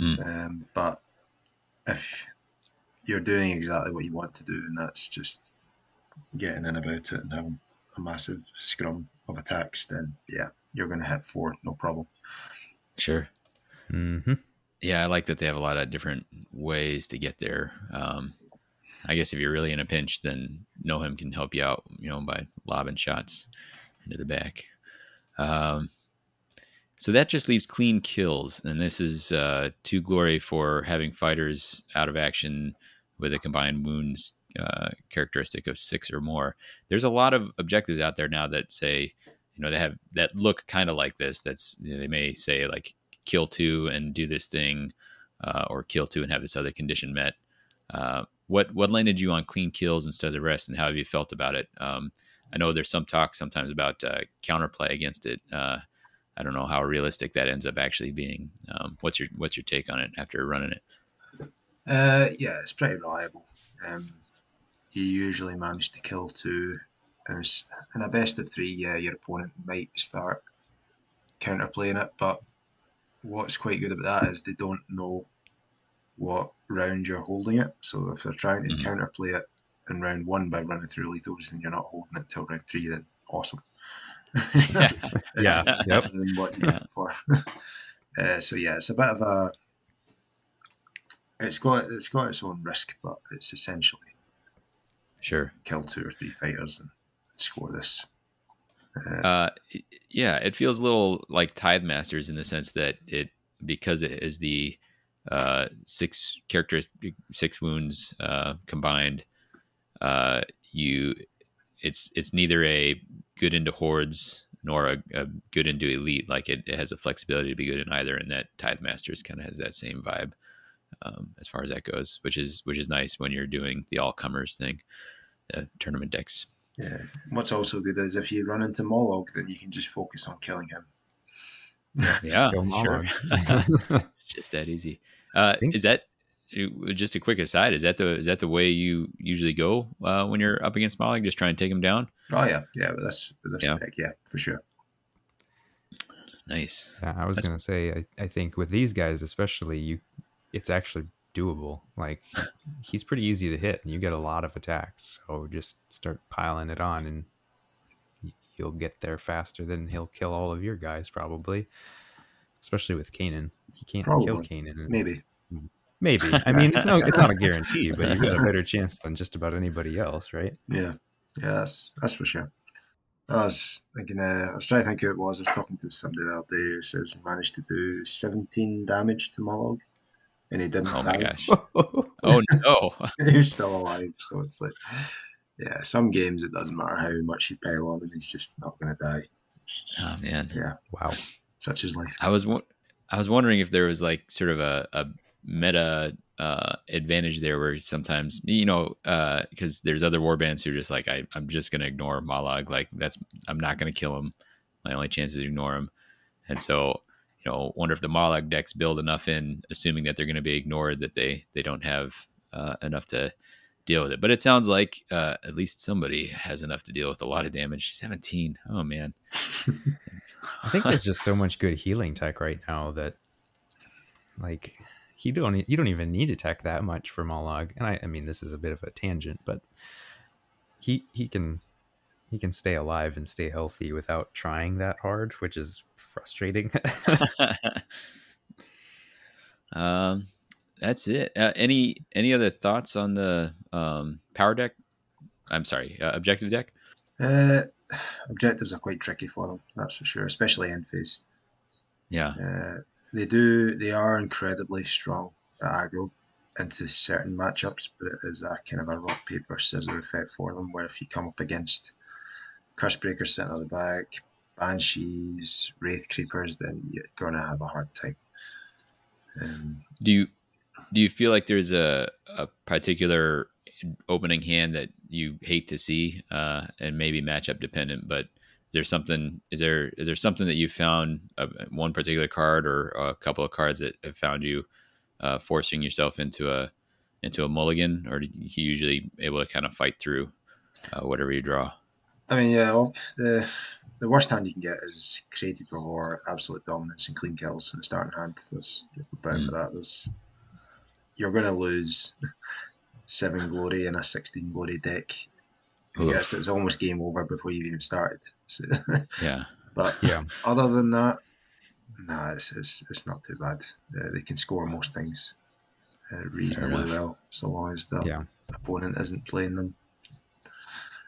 Mm. Um, but if you're doing exactly what you want to do, and that's just getting in about it and having a massive scrum of attacks, then yeah, you're going to hit four, no problem. Sure. hmm Yeah, I like that they have a lot of different ways to get there. Um, I guess if you're really in a pinch, then Nohem can help you out, you know, by lobbing shots into the back. Um, so that just leaves clean kills, and this is uh, two glory for having fighters out of action with a combined wounds uh, characteristic of six or more. There's a lot of objectives out there now that say, you know, they have that look kind of like this. That's you know, they may say like kill two and do this thing, uh, or kill two and have this other condition met. Uh, what what landed you on clean kills instead of the rest, and how have you felt about it? Um, I know there's some talk sometimes about uh, counterplay against it. Uh, I don't know how realistic that ends up actually being. Um, what's your what's your take on it after running it? Uh, yeah, it's pretty reliable. Um, you usually manage to kill two. And in a best of three, yeah, your opponent might start counterplaying it, but what's quite good about that is they don't know what round you're holding it. So if they're trying to Mhm. counterplay it in round one by running through lethals and you're not holding it till round three, then awesome. Yeah. Yep. Better than what you're for. uh, so yeah, it's a bit of a. It's got it's got its own risk, but it's essentially Sure. kill two or three fighters and score this. Uh, Uh, yeah, it feels a little like Tithe Masters in the sense that it because it is the uh, six characteristic six wounds uh, combined. Uh, you, it's it's neither a good into hordes nor a, a good into elite. Like it, it has the flexibility to be good in either, and that Tithe Masters kind of has that same vibe um, as far as that goes, which is which is nice when you're doing the all comers thing, the tournament decks. yeah. What's also good is if you run into Mollog, then you can just focus on killing him. Yeah, kill sure. It's just that easy. Uh, think- is that just a quick aside? Is that the is that the way you usually go uh, when you're up against Molly? Just try and take him down. Oh yeah, yeah. With this, with Yeah. deck, yeah, for sure. Nice. Yeah, I was That's- gonna say, I, I think with these guys especially, you, it's actually doable. Like he's pretty easy to hit, and you get a lot of attacks. So just start piling it on, and you'll get there faster than he'll kill all of your guys probably. Especially with Kainan, he can't kill Probably. Kainan. Maybe. Maybe. I mean, it's no, it's not a guarantee, but you've got a better chance than just about anybody else, right? Yeah, yeah. That's that's for sure. I was thinking. Uh, I was trying to think who it was. I was talking to somebody the other day who says he managed to do 17 damage to Mollog, and he didn't. Oh my gosh. Oh no. he was still alive. So it's like, yeah, some games it doesn't matter how much you pile on and he's just not going to die. It's just- Oh man. yeah, wow. such is life. I was wo- I was wondering if there was like sort of a, a meta uh, advantage there where sometimes you know because there's other warbands who are just like I, I'm just gonna ignore Mollog like that's I'm not gonna kill him. My only chance is to ignore him. And so you know wonder if the Mollog decks build enough in assuming that they're gonna be ignored that they they don't have uh, enough to deal with it. But it sounds like uh, at least somebody has enough to deal with a lot of damage. 17 oh man. I think there's just so much good healing tech right now that, like, you don't you don't even need to tech that much for Mollog. And I, I mean, this is a bit of a tangent, but he he can he can stay alive and stay healthy without trying that hard, which is frustrating. um, that's it. Uh, any any other thoughts on the um, power deck? I'm sorry, uh, objective deck. Uh, objectives are quite tricky for them, that's for sure, especially end phase. Yeah, Uh, they do. They are incredibly strong at aggro into certain matchups, but it is a kind of a rock paper scissors effect for them. Where if you come up against curse breakers sitting on the back, banshees, wraith creepers, then you're gonna have a hard time. Um, do you do you feel like there's a, a particular opening hand that you hate to see uh, and maybe matchup dependent but there something is there is there something that you found uh, one particular card or a couple of cards that have found you uh, forcing yourself into a into a mulligan or are you usually able to kind of fight through uh, whatever you draw I mean, yeah, well, the the worst hand you can get is created for absolute dominance and clean kills in the starting hand. There's there's Mm. for that. There's you're going to lose seven glory in a sixteen glory deck. Oof. Yes, it's almost game over before you even started. So, yeah but yeah, other than that, nah, it's it's, it's not too bad. Uh, they can score most things uh, reasonably well, so long as the yeah, opponent isn't playing them.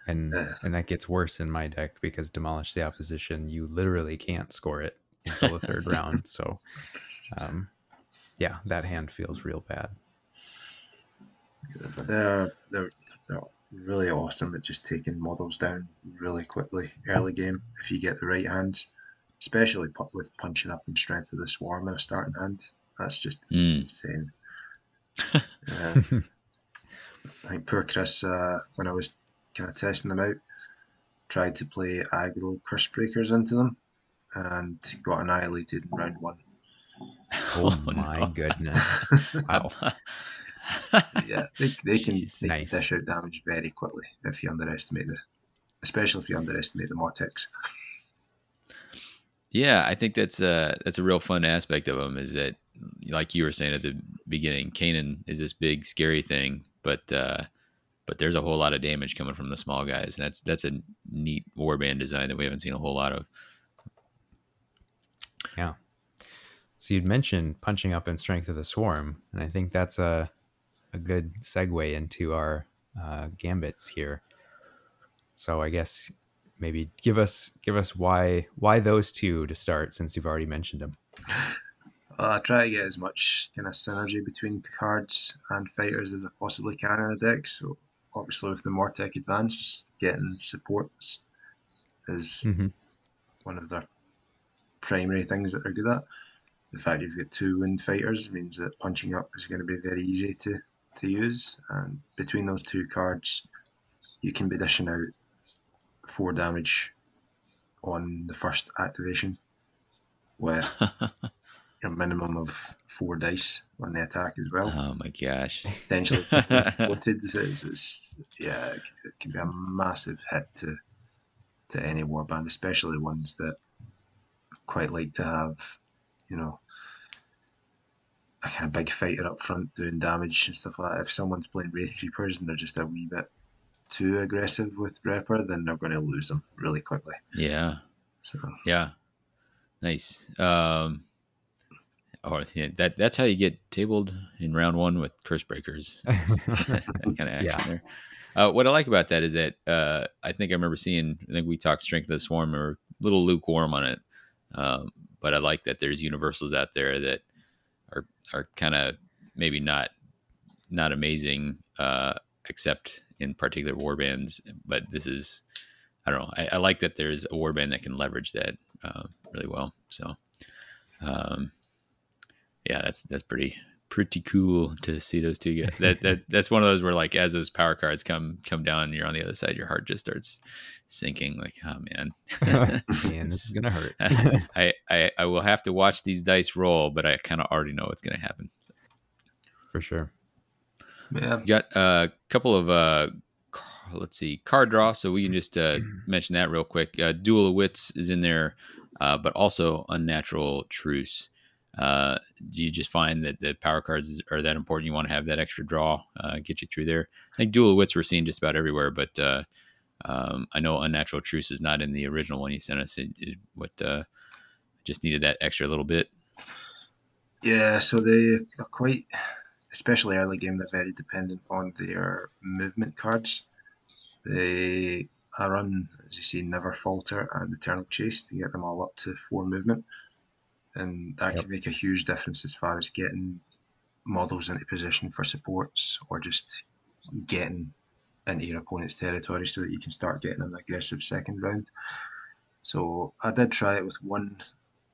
and Uh. and that gets worse in my deck because demolish the opposition. You literally can't score it until the third round. So, um, yeah, that hand feels real bad. But they're they're they're really awesome at just taking models down really quickly early game if you get the right hands, especially with punching up and strength of the swarm in a starting hand. That's just Mm. insane. Uh, I think poor Chris, uh, when I was kind of testing them out, tried to play aggro curse breakers into them and got annihilated in round one. Oh, Oh, my no. goodness! Wow. Yeah, they, they can, Jeez. they Nice. can dish out damage very quickly if you underestimate the, especially if you underestimate the Morteks. Yeah, I think that's a that's a real fun aspect of them. Is that like you were saying at the beginning, Kainan is this big scary thing, but uh, but there's a whole lot of damage coming from the small guys. And that's that's a neat warband design that we haven't seen a whole lot of. Yeah. So you'd mentioned punching up in strength of the swarm, and I think that's a a good segue into our uh, gambits here. So I guess maybe give us give us why why those two to start, since you've already mentioned them. Uh, I try to get as much kind of synergy between cards and fighters as I possibly can in a deck. So obviously with the Mortek Advance, getting supports is Mhm. one of their primary things that they're good at. The fact you've got two wind fighters means that punching up is going to be very easy to, to use. And between those two cards, you can be dishing out four damage on the first activation with a minimum of four dice on the attack as well. Oh my gosh! Potentially floated. So it's, it's, yeah, it it can be a massive hit to to any warband, especially ones that quite like to have, you know, a kind of big fighter up front doing damage and stuff like that. If someone's playing Wraith Creepers and they're just a wee bit too aggressive with Ripper, then they're going to lose them really quickly. Yeah, So yeah, nice. Um, oh, yeah, that that's how you get tabled in round one with curse breakers. that kind of action Yeah. there. Uh, what I like about that is that uh, I think I remember seeing. I think we talked strength of the swarm or a little lukewarm on it, um, but I like that there's universals out there that are are kind of maybe not not amazing, uh, except in particular warbands. But this is I don't know. I, I like that there's a warband that can leverage that uh, really well. So um, yeah, that's that's pretty pretty cool to see those two get that that that's one of those where like as those power cards come come down and you're on the other side your heart just starts sinking like oh man. Man, this is gonna hurt. I, I i will have to watch these dice roll but i kind of already know what's going to happen. For sure. yeah, got a couple of uh let's see card draw so we can just uh mention that real quick. Uh duel of wits is in there uh but also unnatural truce uh do you just find that the power cards are that important you want to have that extra draw uh get you through there i think duel of wits we're seeing just about everywhere but uh Um, I know Unnatural Truce is not in the original one you sent us. It, it what uh, just needed that extra little bit. Yeah, so they are quite, especially early game, they're very dependent on their movement cards. They I run, as you see, Never Falter and Eternal Chase to get them all up to four movement. And that yep. can make a huge difference as far as getting models into position for supports or just getting into your opponent's territory so that you can start getting an aggressive second round. So I did try it with one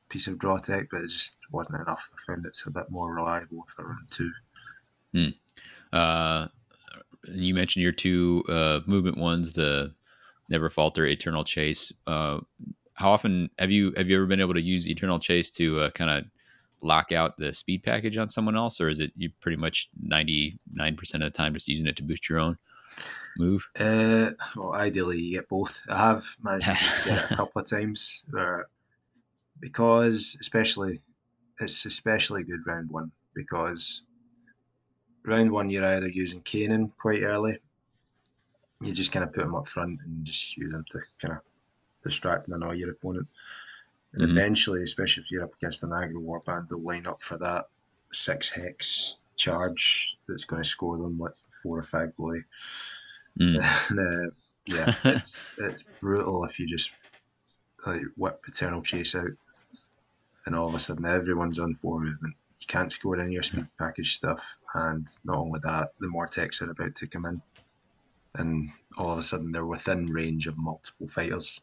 piece of draw tech, but it just wasn't enough. I found it's a bit more reliable for round two. Hmm. Uh, you mentioned your two uh, movement ones, the Never Falter, Eternal Chase. Uh, how often have you have you ever been able to use Eternal Chase to uh, kind of lock out the speed package on someone else, or is it you pretty much ninety nine percent of the time just using it to boost your own move? Uh, well, ideally you get both. I have managed to get it a couple of times where, because especially it's especially good round one because round one you're either using Kainan quite early you just kind of put them up front and just use them to kind of distract and annoy your opponent. And mm-hmm. eventually, especially if you're up against an aggro warband, they'll line up for that six hex charge that's going to score them like four or five glory. Mm. and, uh, yeah, it's, it's, brutal if you just like whip Eternal Chase out and all of a sudden everyone's on four movement. You can't score any of your speed package stuff, and not only that, the Morteks are about to come in and all of a sudden they're within range of multiple fighters.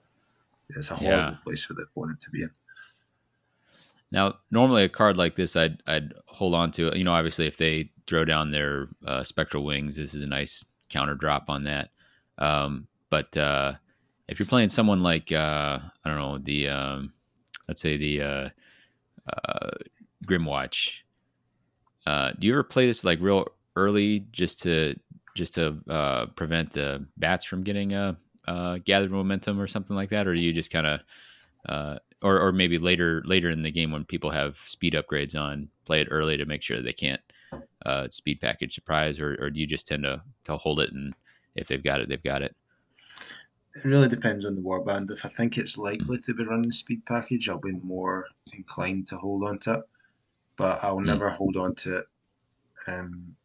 It's a horrible yeah. place for the opponent to be in. Now, normally a card like this, I'd I'd hold on to. It. You know, obviously, if they throw down their uh, spectral wings, this is a nice counter drop on that. Um, but uh, if you're playing someone like uh, I don't know the um, let's say the uh, uh, Grymwatch, uh, do you ever play this like real early just to just to uh, prevent the bats from getting a uh, gathered momentum or something like that, or do you just kind of uh, or or maybe later later in the game when people have speed upgrades on, play it early to make sure they can't uh, speed package surprise, or, or do you just tend to to hold it and if they've got it, they've got it. It really depends on the warband. If I think it's likely to be running speed package, I'll be more inclined to hold on to it. But I'll mm. never hold on to it um,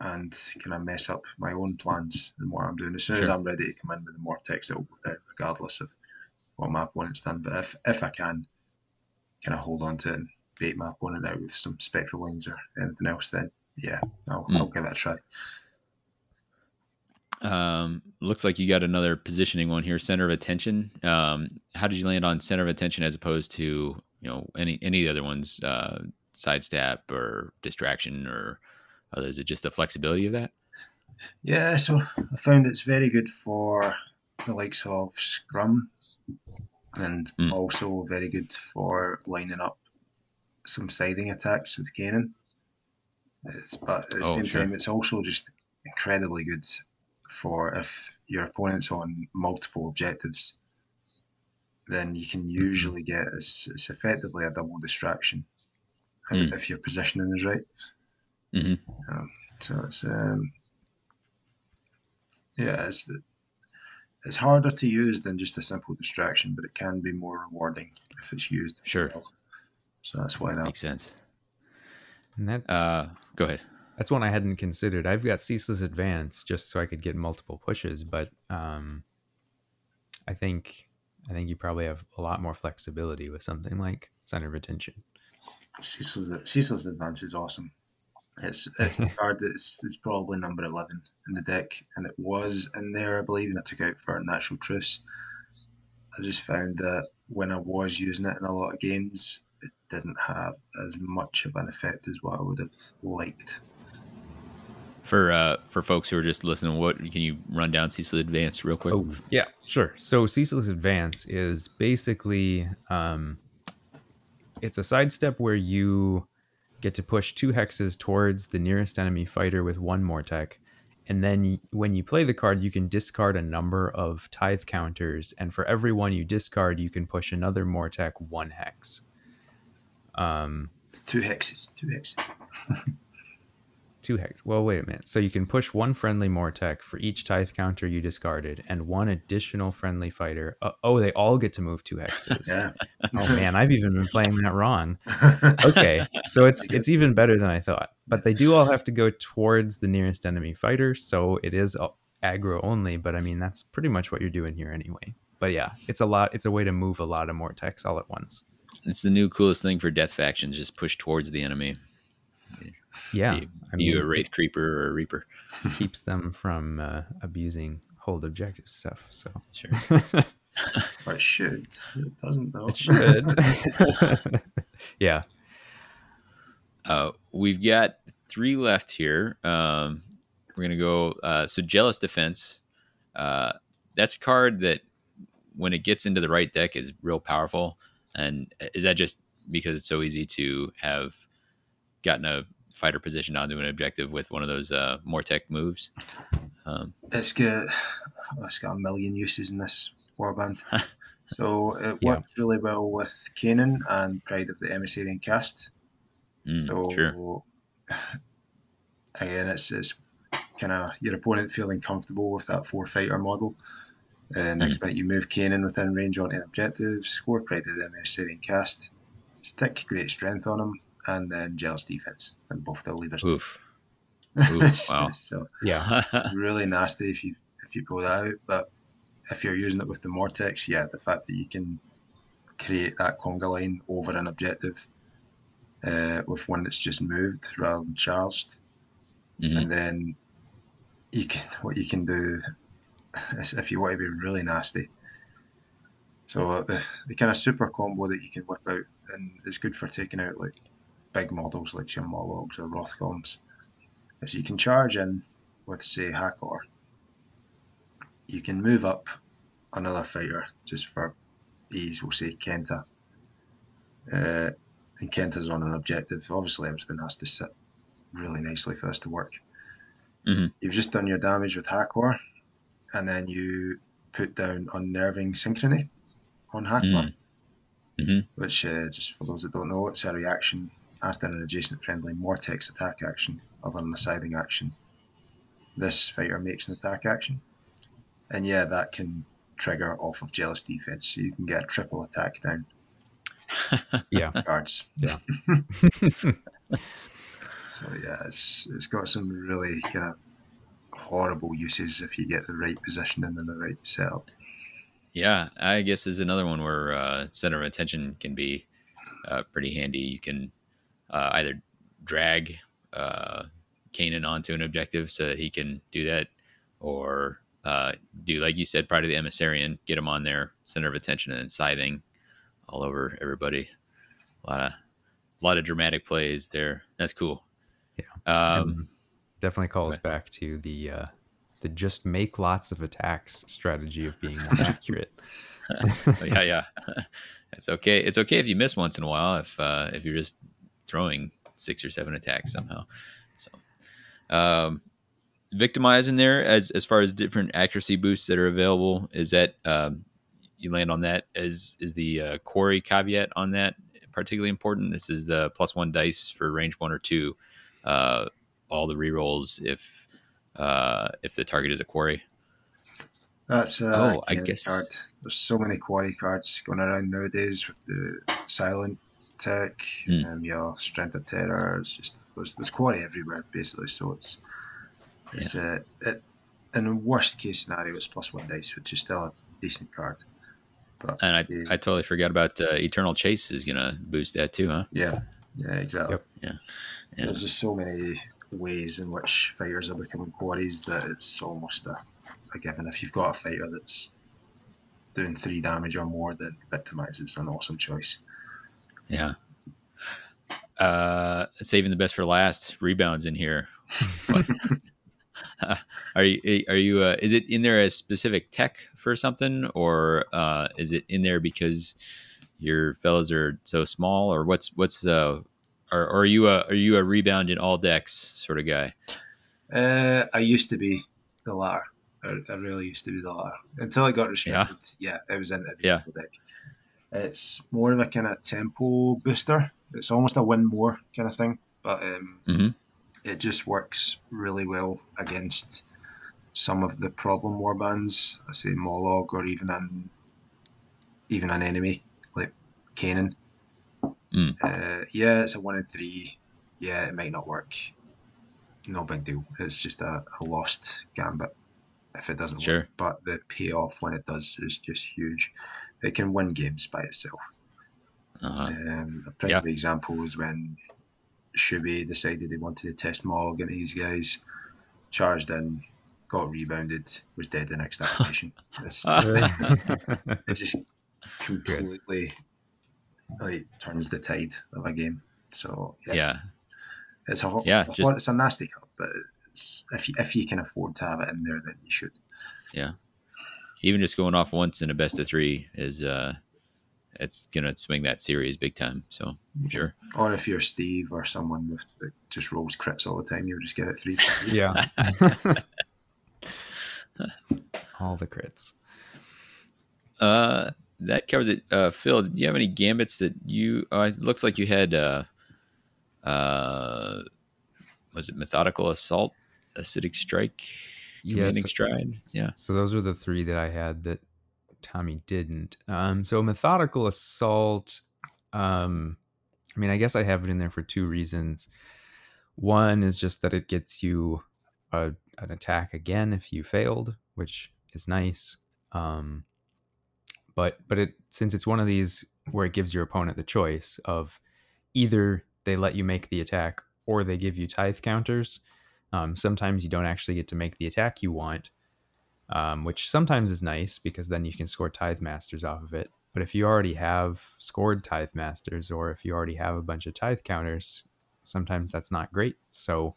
and kind of mess up my own plans and what I'm doing. As soon sure. as I'm ready to come in with the Morteks, it'll go down regardless of what my opponent's done. But if if I can kind of hold on to it and bait my opponent out with some spectral wings or anything else, then yeah, I'll, mm. I'll give it a try. Um, looks like you got another positioning one here, center of attention. Um, how did you land on center of attention as opposed to you know any any of the other ones, uh, sidestep or distraction or uh, is it just the flexibility of that? Yeah, so I found it's very good for the likes of Scrum and mm. also very good for lining up some scything attacks with Kainan. It's, but at the oh, same sure. time, it's also just incredibly good for if your opponent's on multiple objectives, then you can mm-hmm. usually get it's, it's effectively a double distraction mm. if your positioning is right. Mm-hmm. Um, so it's um, yeah, it's it's harder to use than just a simple distraction, but it can be more rewarding if it's used. Sure. Well. So that's why that makes sense. And that uh, go ahead. That's one I hadn't considered. I've got ceaseless advance just so I could get multiple pushes, but um, I think I think you probably have a lot more flexibility with something like center of attention. Ceaseless, ceaseless advance is awesome. It's it's a card that's it's probably number eleven in the deck, and it was in there, I believe, and I took out for natural Truce. I just found that when I was using it in a lot of games, it didn't have as much of an effect as what I would have liked. For uh, for folks who are just listening, what can you run down Ceaseless Advance real quick? Oh, yeah, sure. So Ceaseless Advance is basically um, it's a sidestep where you get to push two hexes towards the nearest enemy fighter with one more tech. And then when you play the card, you can discard a number of tithe counters. And for every one you discard, you can push another Mortek one hex. Um, two hexes. Two hexes. two hex. Well, wait a minute. So you can push one friendly Mortek for each tithe counter you discarded, and one additional friendly fighter. Uh, oh, they all get to move two hexes. Yeah. Oh man, I've even been playing that wrong. Okay, so it's it's even better than I thought. But they do all have to go towards the nearest enemy fighter, so it is a- aggro only. But I mean, that's pretty much what you're doing here anyway. But yeah, it's a lot. It's a way to move a lot of Morteks all at once. It's the new coolest thing for death factions. Just push towards the enemy. Yeah, Be, I be you a mean, wraith creeper or a reaper. keeps them from uh, abusing hold objective stuff. So Sure. Or it should. It doesn't though. it should. yeah, Uh, we've got three left here. Um, we're gonna go. Uh, so jealous defense. Uh, that's a card that when it gets into the right deck is real powerful. And is that just because it's so easy to have gotten a fighter positioned onto an objective with one of those uh, Mortek moves? Um, It's got it's got a million uses in this warband. so it Yeah. works really well with Kainan and Pride of the Emissarian cast. mm, So sure. again, it's it's kind of your opponent feeling comfortable with that four fighter model. Uh, next bit, you move Kainan within range onto an objective, score Pride of the Emissarian cast, stick great strength on him, and then jealous defense, and both the leaders. Oof. Oof, wow. so yeah, really nasty if you if you go that out. But if you're using it with the Morteks, yeah, the fact that you can create that conga line over an objective uh, with one that's just moved rather than charged, Mhm. and then you can what you can do is if you want to be really nasty. So the, the kind of super combo that you can whip out and is good for taking out like big models like your Mollogs or Rothcoms is you can charge in with say Hakor. You can move up another fighter just for ease, we'll say Khenta. Uh, and Khenta's on an objective. Obviously everything has to sit really nicely for this to work. Mhm. You've just done your damage with Hakor, and then you put down unnerving synchrony on Hakor, Mm. Mhm. which uh, just for those that don't know, it's a reaction after an adjacent friendly Mortek's attack action, other than a scything action. This fighter makes an attack action, and yeah, that can trigger off of jealous defense. So you can get a triple attack down yeah. cards. Yeah. So yeah, it's it's got some really kind of horrible uses if you get the right positioning and the right setup. Yeah, I guess is another one where uh, center of attention can be uh, pretty handy. You can uh, either drag uh, Kainan onto an objective so that he can do that, or uh, do like you said, Pride of the Emissarian, get him on there, center of attention, and then scything all over everybody. A lot of a lot of dramatic plays there. That's cool. Yeah. Um, definitely calls back to the uh, the just make lots of attacks strategy of being more accurate. yeah, yeah. It's okay. It's okay if you miss once in a while. If uh, if you're just throwing six or seven attacks somehow. So, um, victimize in there as as far as different accuracy boosts that are available. Is that um, you land on that? Is is the uh, quarry caveat on that particularly important? This is the plus one dice for range one or two. Uh, all the rerolls if uh, if the target is a quarry. That's a Oh, I guess- card. There's so many quarry cards going around nowadays with the silent tech, Hmm. um, your strength of terror. It's just there's, there's quarry everywhere basically. So it's it's uh, it, in the worst case scenario, it's plus one dice, which is still a decent card. But And I, yeah, I totally forgot about uh, Eternal Chase is gonna boost that too, huh? yeah, yeah, exactly. Yep. Yeah. There's just so many ways in which fighters are becoming quarries that it's almost a, a given. If you've got a fighter that's doing three damage or more, then Victimize is an awesome choice. Yeah. Uh, saving the best for last. Rebounds in here. are you? Are you? Uh, is it in there as specific tech for something, or uh, is it in there because your fellows are so small, or what's what's uh, or, or are you a are you a rebound in all decks sort of guy? Uh, I used to be the latter. I, I really used to be the latter until I got restricted. Yeah, it was in every Yeah. single deck. It's more of a kind of tempo booster. It's almost a win more kind of thing. But um, Mhm. it just works really well against some of the problem warbands. I say Mollog or even an even an enemy like Kainan. Mm. Uh, yeah, it's a one in three. Yeah, it might not work. No big deal. It's just a, a lost gambit if it doesn't Sure. work. But the payoff when it does is just huge. It can win games by itself. Uh-huh. Um, a prime example was when Shubi decided he wanted to test Mog and these guys charged in, got rebounded, was dead the next activation. It's, it just completely like turns the tide of a game. So yeah, yeah. it's a hot, Yeah, it's, just- it's a nasty cup, but it's, if you, if you can afford to have it in there, then you should. Even just going off once in a best of three is uh it's gonna swing that series big time. So sure. Or if you're Steve or someone with that just rolls crits all the time, you'll just get it three. yeah. All the crits. Uh that covers it. Uh Phil, do you have any gambits that you uh it looks like you had uh uh was it methodical assault, acidic strike, commanding Yes. stride? Yeah. So those are the three that I had that Tommy didn't. Um, so methodical assault. Um, I mean, I guess I have it in there for two reasons. One is just that it gets you a, an attack again if you failed, which is nice. Um, but but it since it's one of these where it gives your opponent the choice of either they let you make the attack or they give you tithe counters. Um, sometimes you don't actually get to make the attack you want, um, which sometimes is nice because then you can score tithe masters off of it. But if you already have scored tithe masters or if you already have a bunch of tithe counters, sometimes that's not great. So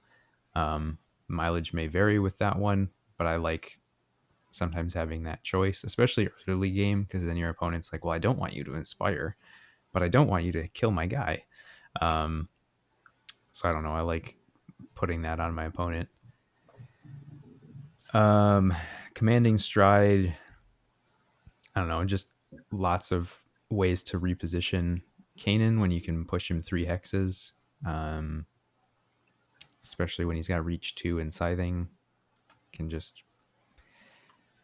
um, mileage may vary with that one, but I like sometimes having that choice, especially early game, because then your opponent's like, well, I don't want you to inspire, but I don't want you to kill my guy. Um, so I don't know. I like putting that on my opponent. Um, commanding stride. I don't know. Just lots of ways to reposition Kainan when you can push him three hexes. Um, especially when he's got reach two and scything, can just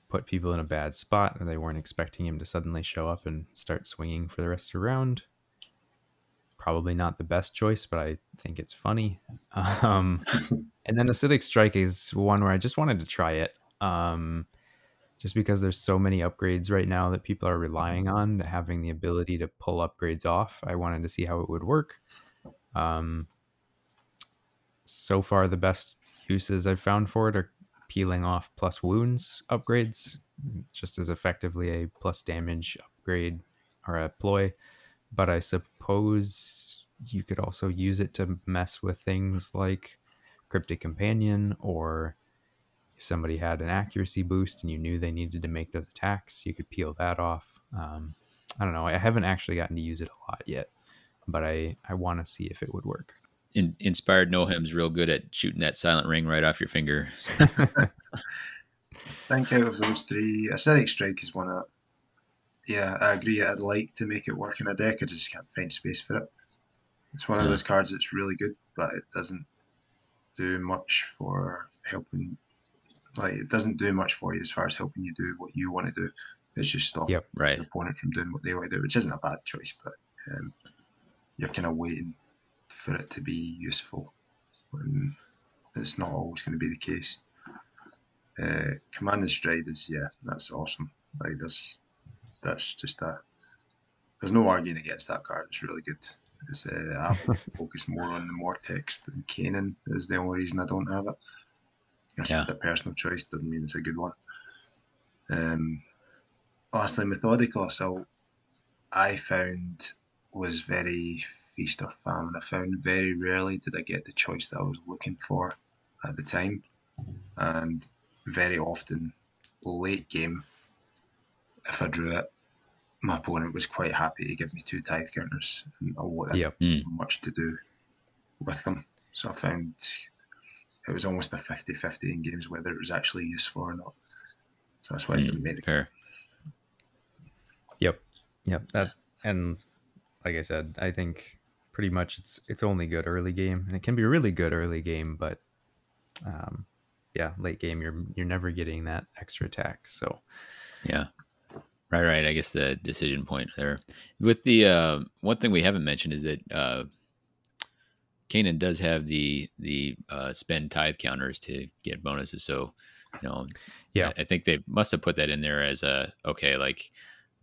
put people in a bad spot or they weren't expecting him to suddenly show up and start swinging for the rest of the round. Probably not the best choice, but I think it's funny. Um, and then acidic strike is one where I just wanted to try it. Um, just because there's so many upgrades right now that people are relying on having the ability to pull upgrades off. I wanted to see how it would work. Um, so far, the best uses I've found for it are peeling off plus wounds upgrades, just as effectively a plus damage upgrade or a ploy. But I suppose you could also use it to mess with things like Cryptic Companion, or if somebody had an accuracy boost and you knew they needed to make those attacks, you could peel that off. Um, I don't know. I haven't actually gotten to use it a lot yet, but I, I want to see if it would work. In, inspired Nohem's real good at shooting that silent ring right off your finger. I think out of those three, Acidic Strike is one of. Yeah, I agree. I'd like to make it work in a deck. I just can't find space for it. It's one of those cards that's really good, but it doesn't do much for helping. Like, it doesn't do much for you as far as helping you do what you want to do. It's just stop Yep. Right. your opponent from doing what they want to do, which isn't a bad choice, but um, you're kind of waiting for it to be useful. When it's not always going to be the case. Uh, Commanding Stride is yeah, that's awesome. Like there's that's just a there's no arguing against that card. It's really good. It's, uh, I focus more on the Morteks than Kainan is the only reason I don't have it. It's Yeah. just a personal choice. Doesn't mean it's a good one. Um, lastly, Methodical Assault, I found was very feast or famine. I found very rarely did I get the choice that I was looking for at the time, and very often late game, if I drew it, my opponent was quite happy to give me two tithe counters, and I wanted Yep. Mm. much to do with them. So I found it was almost a 50-50 in games whether it was actually useful or not. So that's why I didn't make Mm, the fair. Yep. Yep. That and like I said, I think pretty much it's it's only good early game, and it can be a really good early game, but um, yeah, late game you're you're never getting that extra attack. So yeah, right, right. I guess the decision point there with the uh, one thing we haven't mentioned is that uh, Kainan does have the the uh, spend tithe counters to get bonuses. So you know, yeah, I, I think they must have put that in there as a okay, like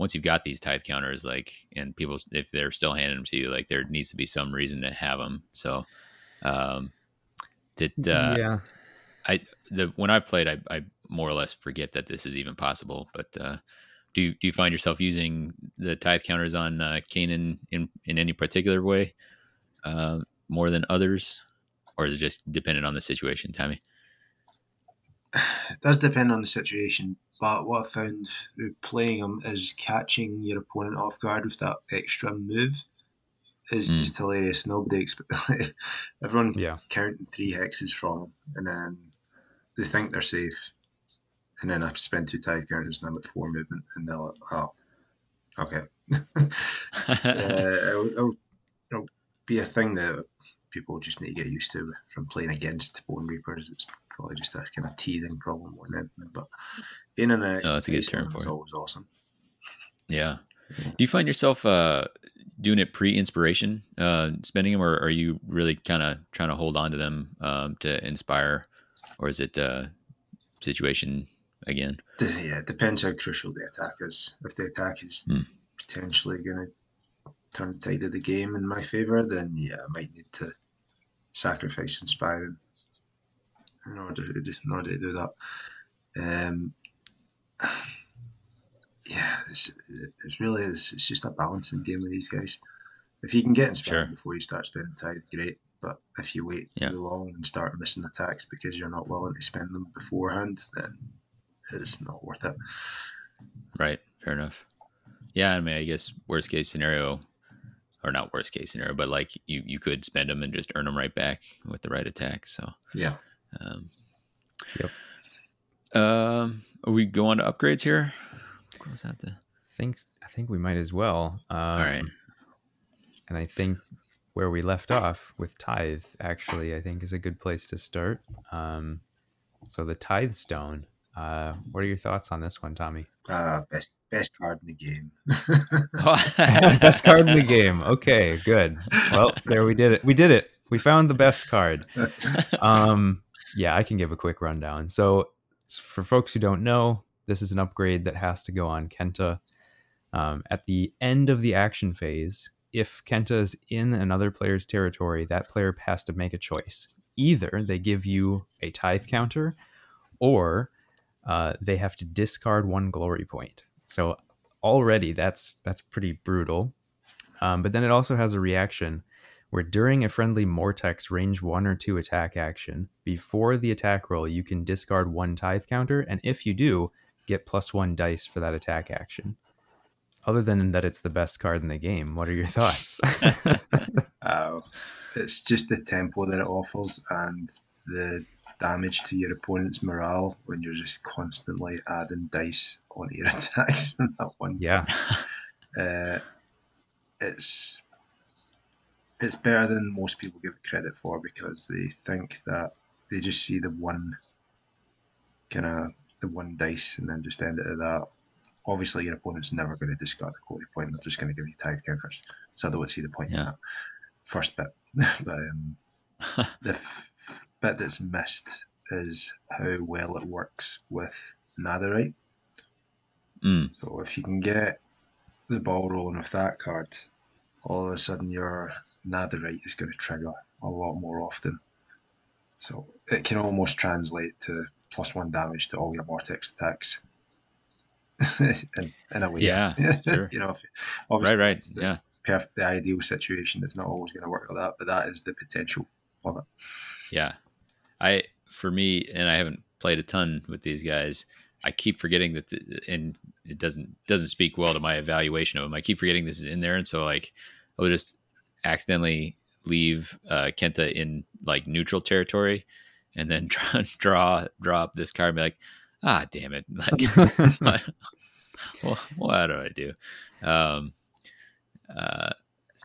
once you've got these tithe counters, like, and people, if they're still handing them to you, like, there needs to be some reason to have them. So, um, did, uh, yeah, I, the, when I've played, I, I more or less forget that this is even possible, but, uh, do you, do you find yourself using the tithe counters on, uh, Kainan in, in any particular way, uh, more than others, or is it just dependent on the situation, Tommy? It does depend on the situation, but what I found with playing them is catching your opponent off guard with that extra move is Mm. just hilarious. Nobody expect everyone Yeah. counting three hexes from them, and then they think they're safe, and then I spend two tithe counters and I'm at four movement, and they're like, oh, okay. uh, it'll, it'll, be a thing that people just need to get used to from playing against Bone Reapers. It's probably just a kind of teething problem more than anything. But in and out, Oh, that's a good term for It's it. always awesome. Yeah. Do you find yourself uh, doing it pre-inspiration, uh, spending them, or are you really kind of trying to hold on to them um, to inspire, or is it uh, situation again? Yeah, it depends how crucial the attack is. If the attack is Hmm. potentially going to turn the tide of the game in my favour, then yeah, I might need to sacrifice inspiring in order to, in order to do that. Um, yeah, it's, it's really it's, it's just a balancing game with these guys. If you can get inspired Sure. before you start spending tithe, great. But if you wait Yeah. too long and start missing attacks because you're not willing to spend them beforehand, then it's not worth it. Right. Fair enough. Yeah. I mean, I guess worst case scenario, or not worst case scenario, but like you you could spend them and just earn them right back with the right attack. So. Yeah. Um, Yep. Um, are we going to upgrades here? Close out the. think I think we might as well. Um, All right. And I think where we left off with tithe, actually, I think is a good place to start. Um, so the tithe stone. Uh, what are your thoughts on this one, Tommy? Uh, best best card in the game. best card in the game. Okay, good. Well, there we did it. We did it. We found the best card. Um, yeah, I can give a quick rundown. So, for folks who don't know, this is an upgrade that has to go on Khenta. Um, at the end of the action phase, if Khenta is in another player's territory, that player has to make a choice. Either they give you a tithe counter, or uh, they have to discard one glory point. So already that's that's pretty brutal. Um, but then it also has a reaction where during a friendly Morteks range one or two attack action, before the attack roll, you can discard one tithe counter, and if you do, get plus one dice for that attack action. Other than that, it's the best card in the game. What are your thoughts? Uh, it's just the tempo that it offers and the damage to your opponent's morale when you're just constantly adding dice on your attacks in that one. yeah, Uh, it's it's better than most people give it credit for because they think that they just see the one kind of the one dice and then just end it at that. Obviously, your opponent's never going to discard the glory point; they're just going to give you tithe counters. So I don't see the point in Yeah. that first bit. but um, the f- bit that's missed is how well it works with Nadirite. Mm, So if you can get the ball rolling with that card, all of a sudden your Nadirite is going to trigger a lot more often. So it can almost translate to plus one damage to all your Vortex attacks. in, in a way. Yeah, sure. you know, if, right. Right. the, Yeah. perf- the ideal situation It's not always going to work like that, but that is the potential of it. Yeah. I for me, and I haven't played a ton with these guys. I keep forgetting that, the, and it doesn't doesn't speak well to my evaluation of them. I keep forgetting this is in there, and so like I'll just accidentally leave uh, Khenta in like neutral territory, and then draw draw draw this card, and be like, ah, damn it, like, what, what do I do? Um, uh,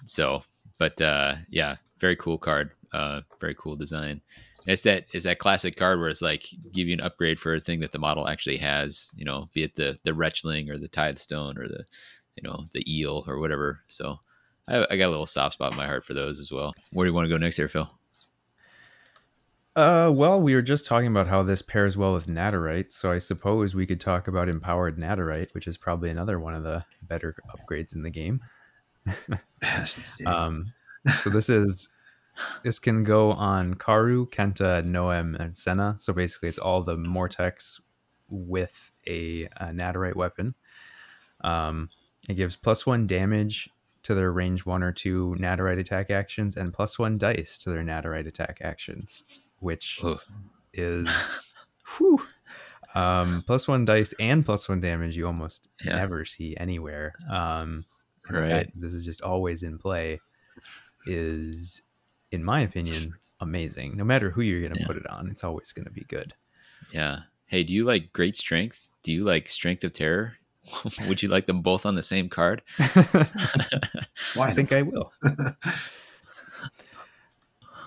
so but uh, yeah, very cool card. Uh, very cool design. And it's that is that classic card where it's like give you an upgrade for a thing that the model actually has. You know, be it the the Retchling or the Tithe Stone or the you know the Eel or whatever. So I, I got a little soft spot in my heart for those as well. Where do you want to go next, here, Phil? Uh, well, we were just talking about how this pairs well with Nadirite, so I suppose we could talk about Empowered Nadirite, which is probably another one of the better upgrades in the game. um, so this is this can go on Karu, Khenta, Nohem, and Senha. So basically, it's all the Morteks with a, a weapon. Um, it gives plus one damage to their range one or two Nadirite attack actions and plus one dice to their Nadirite attack actions which Oof. is whew, um, plus one dice and plus one damage you almost yeah. never see anywhere. Um, right. Fact, this is just always in play. Is, in my opinion, amazing. No matter who you're going to yeah. put it on, it's always going to be good. Yeah. Hey, do you like great strength? Do you like strength of terror? Would you like them both on the same card? I think I will.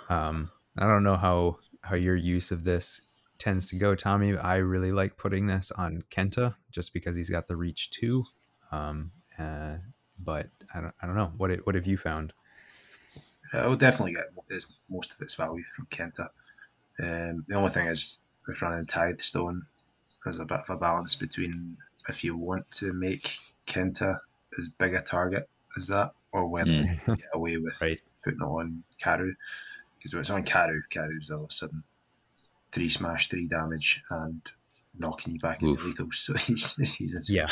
um, I don't know how how your use of this tends to go, Tommy. I really like putting this on Khenta just because he's got the reach too. Um, uh, but I don't I don't know what it, what have you found? I will definitely get most of its value from Khenta. Um, the only thing is with running Tithe Stone, there's a bit of a balance between if you want to make Khenta as big a target as that, or whether mm. you get away with right. putting it on Karu because when it's on Karu, Karu's all of a sudden three smash, three damage, and knocking you back Oof. into lethals. So he's, he's insane. Yeah.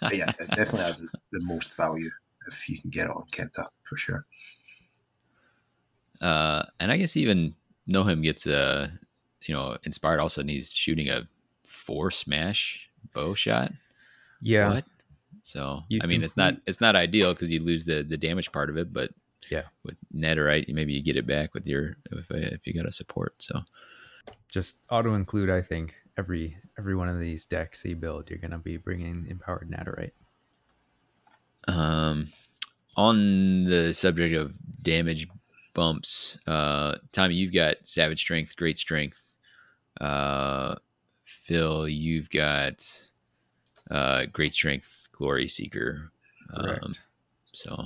but yeah, it definitely has the most value if you can get it on Khenta for sure. Uh, and I guess even Nohem gets uh, you know inspired. All of a sudden, he's shooting a four smash bow shot. Yeah. What? So you I mean, it's not it's not ideal because you lose the the damage part of it, but yeah, with Nadirite, maybe you get it back with your if if you got a support. So just auto include. I think every every one of these decks you build, you're gonna be bringing empowered Nadirite. Um, on the subject of damage bumps, uh, Tommy, you've got Savage Strength, Great Strength. Uh, Phil, you've got uh, Great Strength, Glory Seeker. Correct. Um, so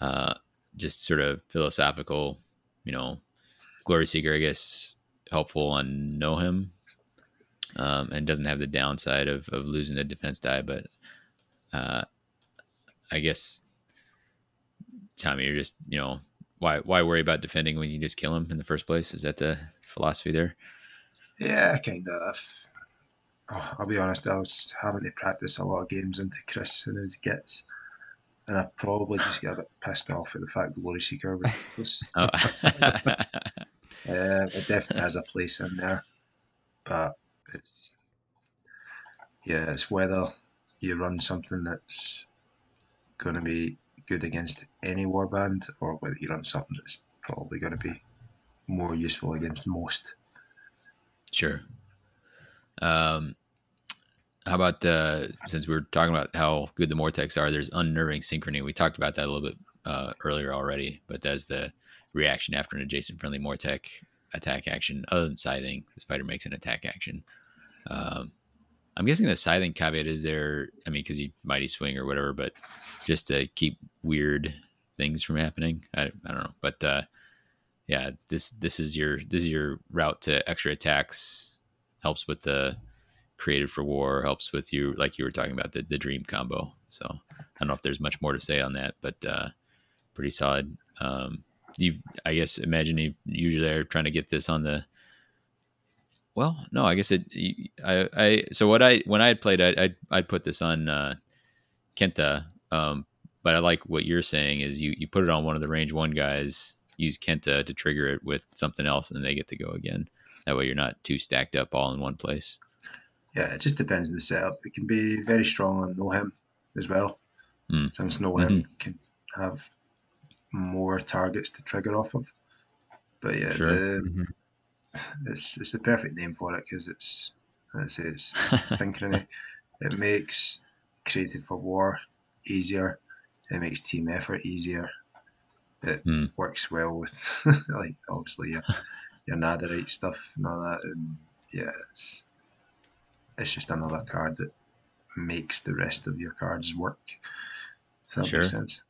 uh, just sort of philosophical, you know, Glory Seeker, I guess, helpful on Nohem, um, and doesn't have the downside of, of losing the defense die. But uh, I guess, Tommy, you're just, you know, why why worry about defending when you just kill him in the first place? Is that the philosophy there? Yeah, kind of. Oh, I'll be honest, I was having to practice a lot of games into Chris and his gets and I probably just get a bit pissed off at the fact that Glory Seeker was. oh. uh, it definitely has a place in there, but it's yeah, it's whether you run something that's going to be good against any warband or whether you run something that's probably going to be more useful against most. Sure. Um, how about uh, since we are talking about how good the Morteks are, there's unnerving synchrony. We talked about that a little bit uh, earlier already, but that's the reaction after an adjacent friendly Mortek attack action. Other than scything, the spider makes an attack action. Um, I'm guessing the scything caveat is there. I mean, because you mighty swing or whatever, but just to keep weird things from happening. I, I don't know, but uh, yeah, this this is your this is your route to extra attacks. Helps with the created for war helps with you like you were talking about the, the dream combo so i don't know if there's much more to say on that but uh pretty solid um you i guess imagine you usually are trying to get this on the well no i guess it i i so what i when i had played i i'd, I'd put this on uh khenta um but i like what you're saying is you you put it on one of the range one guys use khenta to trigger it with something else and they get to go again that way you're not too stacked up all in one place yeah, it just depends on the setup. It can be very strong on Nohem as well, mm. since Nohem mm-hmm. can have more targets to trigger off of. But yeah, sure. the, mm-hmm. it's it's the perfect name for it because it's let's say it's synchrony. It makes created for war easier. It makes team effort easier. it Mm. works well with like obviously your your Nadirite stuff and all that, and yeah, it's it's just another card that makes the rest of your cards work. If that Sure. makes sense.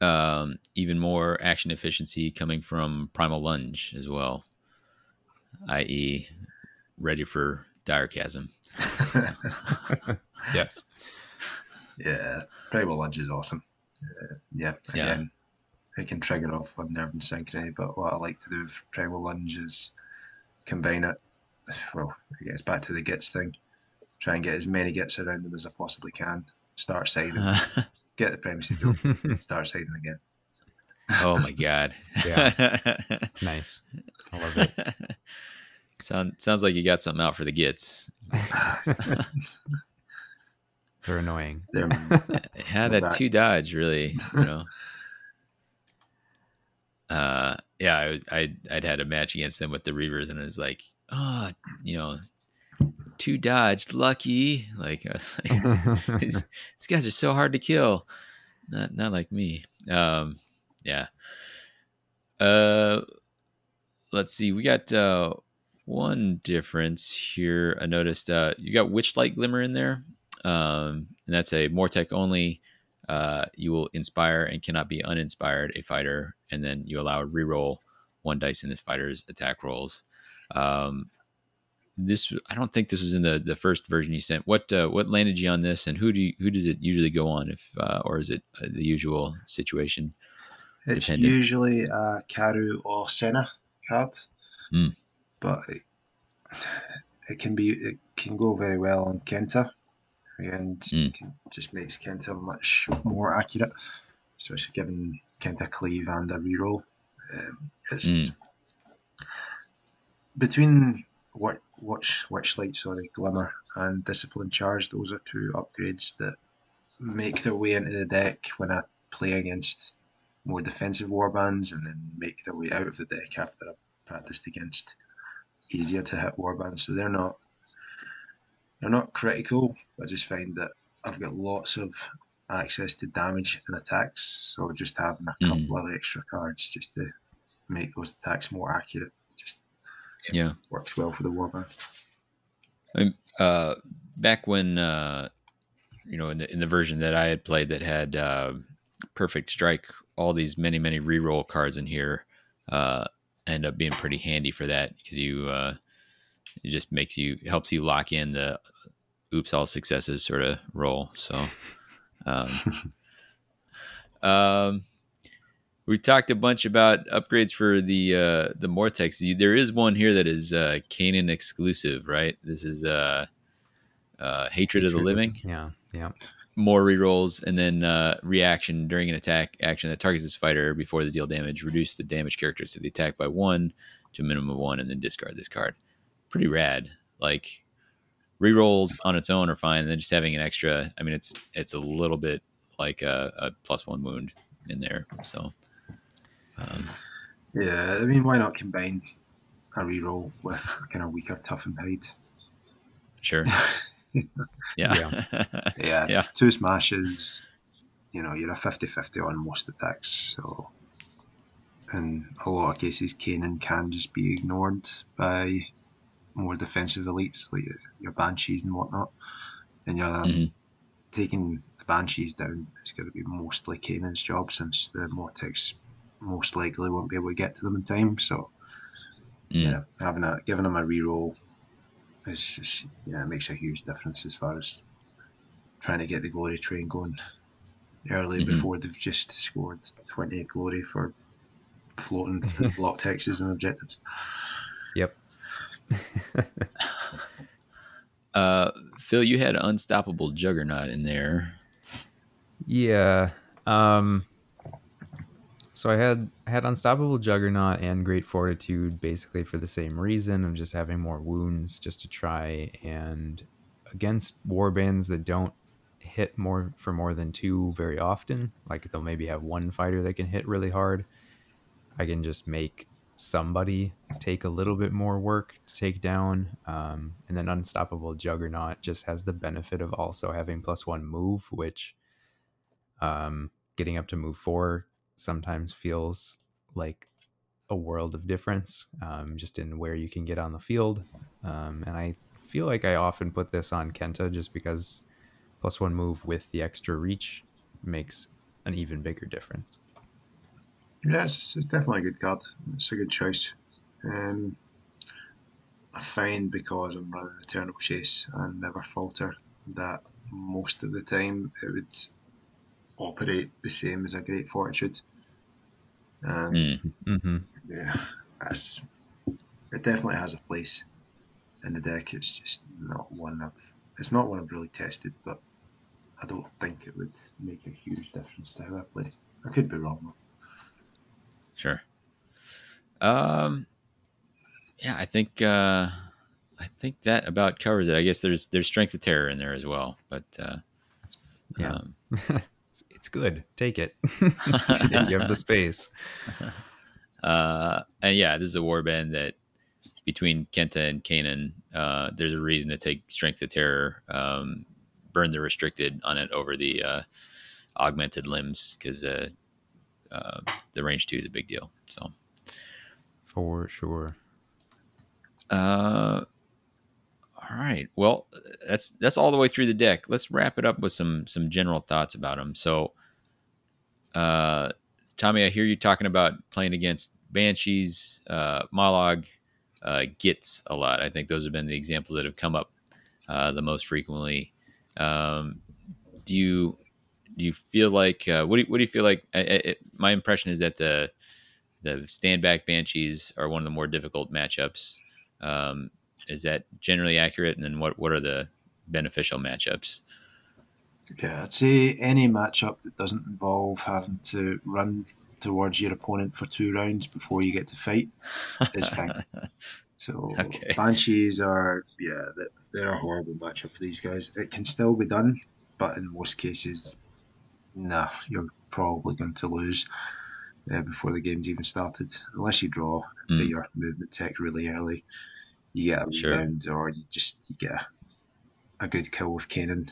Um, even more action efficiency coming from Primal Lunge as well, i.e., ready for dire chasm. yes. Yeah, Primal Lunge is awesome. Uh, yeah, Yeah. again, it can trigger off Unnerving Synchrony, but what I like to do with Primal Lunge is combine it. Well, I guess back to the gets thing. Try and get as many gets around them as I possibly can. Start siding, get the primacy field, start siding again. oh my god. Yeah, nice. I love it. Sound, sounds like you got something out for the gits. They're annoying. They're, Yeah, that Back. two dodge really, you know. uh, yeah, I, I I'd had a match against them with the Reavers, and it was like, oh, you know, two dodge, lucky. Like, I was like these, these guys are so hard to kill. Not not like me. Um, yeah. Uh, let's see. We got uh one difference here. I noticed uh you got Witchlight Glimmer in there. Um, and that's a Mortek only. Uh, you will inspire and cannot be uninspired a fighter, and then you allow a reroll one dice in this fighter's attack rolls. Um, this I don't think this was in the the first version you sent. What uh, what landed you on this, and who do you, who does it usually go on? If uh, or is it uh, the usual situation? it's Depending. usually a Karu or Senha card, Hmm. but it, it can be it can go very well on Khenta, and it can, just makes Khenta much more accurate, especially given Khenta cleave and a reroll. Um, it's Hmm. between what watch Witchlight, sorry, Glimmer and Discipline Charge. Those are two upgrades that make their way into the deck when I play against more defensive warbands, and then make their way out of the deck after I've practiced against easier to hit warbands. So they're not they're not critical. I just find that I've got lots of access to damage and attacks, so just having a Mhm. couple of extra cards just to make those attacks more accurate just Yeah. works well for the warband. uh, back when uh, you know in the in the version that I had played that had uh, perfect strike, all these many many reroll cards in here uh, end up being pretty handy for that because you uh, it just makes you helps you lock in the oops all successes sort of roll. So. Um, um, we talked a bunch about upgrades for the uh, the Morteks. There is one here that is uh, Kainan exclusive, right? This is uh, uh, Hatred of the Living. Yeah. Yeah. More rerolls and then uh, reaction during an attack action that targets this fighter before the deal damage. Reduce the damage characteristics of the attack by one to a minimum of one, and then discard this card. Pretty rad. Like rerolls on its own are fine. And then just having an extra. I mean, it's it's a little bit like a, a plus one wound in there. So. Um, Yeah, I mean, why not combine a reroll with kind of weaker tough and hide? Sure. Yeah. Yeah, Yeah. two smashes, you know, you're a 50 50 on most attacks. So, in a lot of cases, Kainan can just be ignored by more defensive elites like your, your Banshees and whatnot. And you're um, Mhm. taking the Banshees down, it's going to be mostly Kainan's job since the Morteks most likely won't be able to get to them in time. So, Mm. yeah, having a giving them a reroll is just yeah, it makes a huge difference as far as trying to get the glory train going early Mhm. before they've just scored twenty glory for floating block hexes and objectives. Yep. Uh, Phil, you had Unstoppable Juggernaut in there. Yeah. Um so I had had Unstoppable Juggernaut and Great Fortitude basically for the same reason of just having more wounds just to try and against warbands that don't hit more for more than two very often, like they'll maybe have one fighter that can hit really hard. I can just make somebody take a little bit more work to take down. Um, and then Unstoppable Juggernaut just has the benefit of also having plus one move, which um, getting up to move four sometimes feels like a world of difference um, just in where you can get on the field. Um, and I feel like I often put this on Khenta just because plus one move with the extra reach makes an even bigger difference. Yeah, it's, definitely a good card. It's a good choice. Um, I find because I'm running Eternal Chase and never falter that most of the time it would operate the same as a Great Fortitude. Um, Mm. Mm-hmm. Yeah, that's, it definitely has a place in the deck. It's just not one I've. It's not one I've really tested, but I don't think it would make a huge difference to how I play. I could be wrong. though. Sure. Um, yeah, I think uh, I think that about covers it. I guess there's there's strength of terror in there as well, but uh, Yeah. um, it's, it's good. Take it. if you have the space. uh, and yeah, this is a warband that between Khenta and Kainan, uh, there's a reason to take strength of terror, um, burn the restricted on it over the uh, augmented limbs because uh, uh, the range two is a big deal. So. For sure. Uh, all right. Well, that's that's all the way through the deck. Let's wrap it up with some some general thoughts about them. So, uh, Tommy, I hear you talking about playing against Banshees, uh, Mollog, uh, Gits a lot. I think those have been the examples that have come up uh, the most frequently. Um, do you do you feel like uh, what do you, what do you feel like? I, I, my impression is that the the stand back Banshees are one of the more difficult matchups. Um, is that generally accurate? And then what what are the beneficial matchups? Yeah, I'd say any matchup that doesn't involve having to run towards your opponent for two rounds before you get to fight is fine. So Okay. Banshees are yeah, they- they're a horrible matchup for these guys. It can still be done, but in most cases, nah, you're probably going to lose uh, before the game's even started, unless you draw to Mm. your movement tech really early. You get a Sure. rebound, or you just you get a, a good kill with Kainan.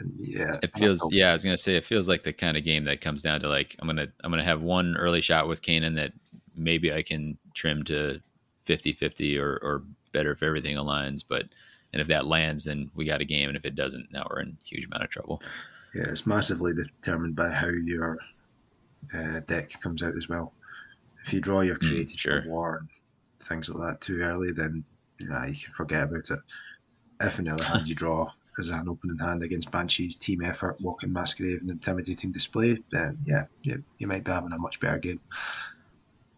And yeah, It feels yeah, I was gonna say it feels like the kind of game that comes down to like I'm gonna I'm gonna have one early shot with Kainan that maybe I can trim to 50-50 or or better if everything aligns, but and if that lands then we got a game and if it doesn't now we're in huge amount of trouble. Yeah, it's massively determined by how your uh, deck comes out as well. If you draw your Mm, created sure. for war and things like that too early, then yeah, you can forget about it. If on the other hand you draw as an opening hand against Banshee's team effort, walking masquerade and intimidating display, then yeah, you, you might be having a much better game.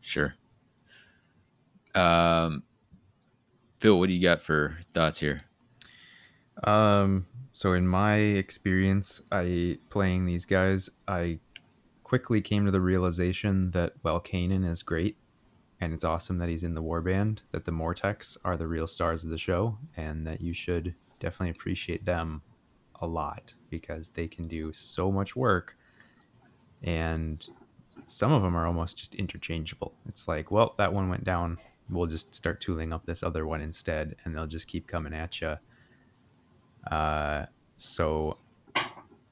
Sure. Um Phil, what do you got for thoughts here? Um, so in my experience, I playing these guys, I quickly came to the realization that while Kainan is great, and it's awesome that he's in the warband, that the Morteks are the real stars of the show, and that you should definitely appreciate them a lot because they can do so much work, and some of them are almost just interchangeable. It's like, well, that one went down. We'll just start tooling up this other one instead, and they'll just keep coming at you. Uh, so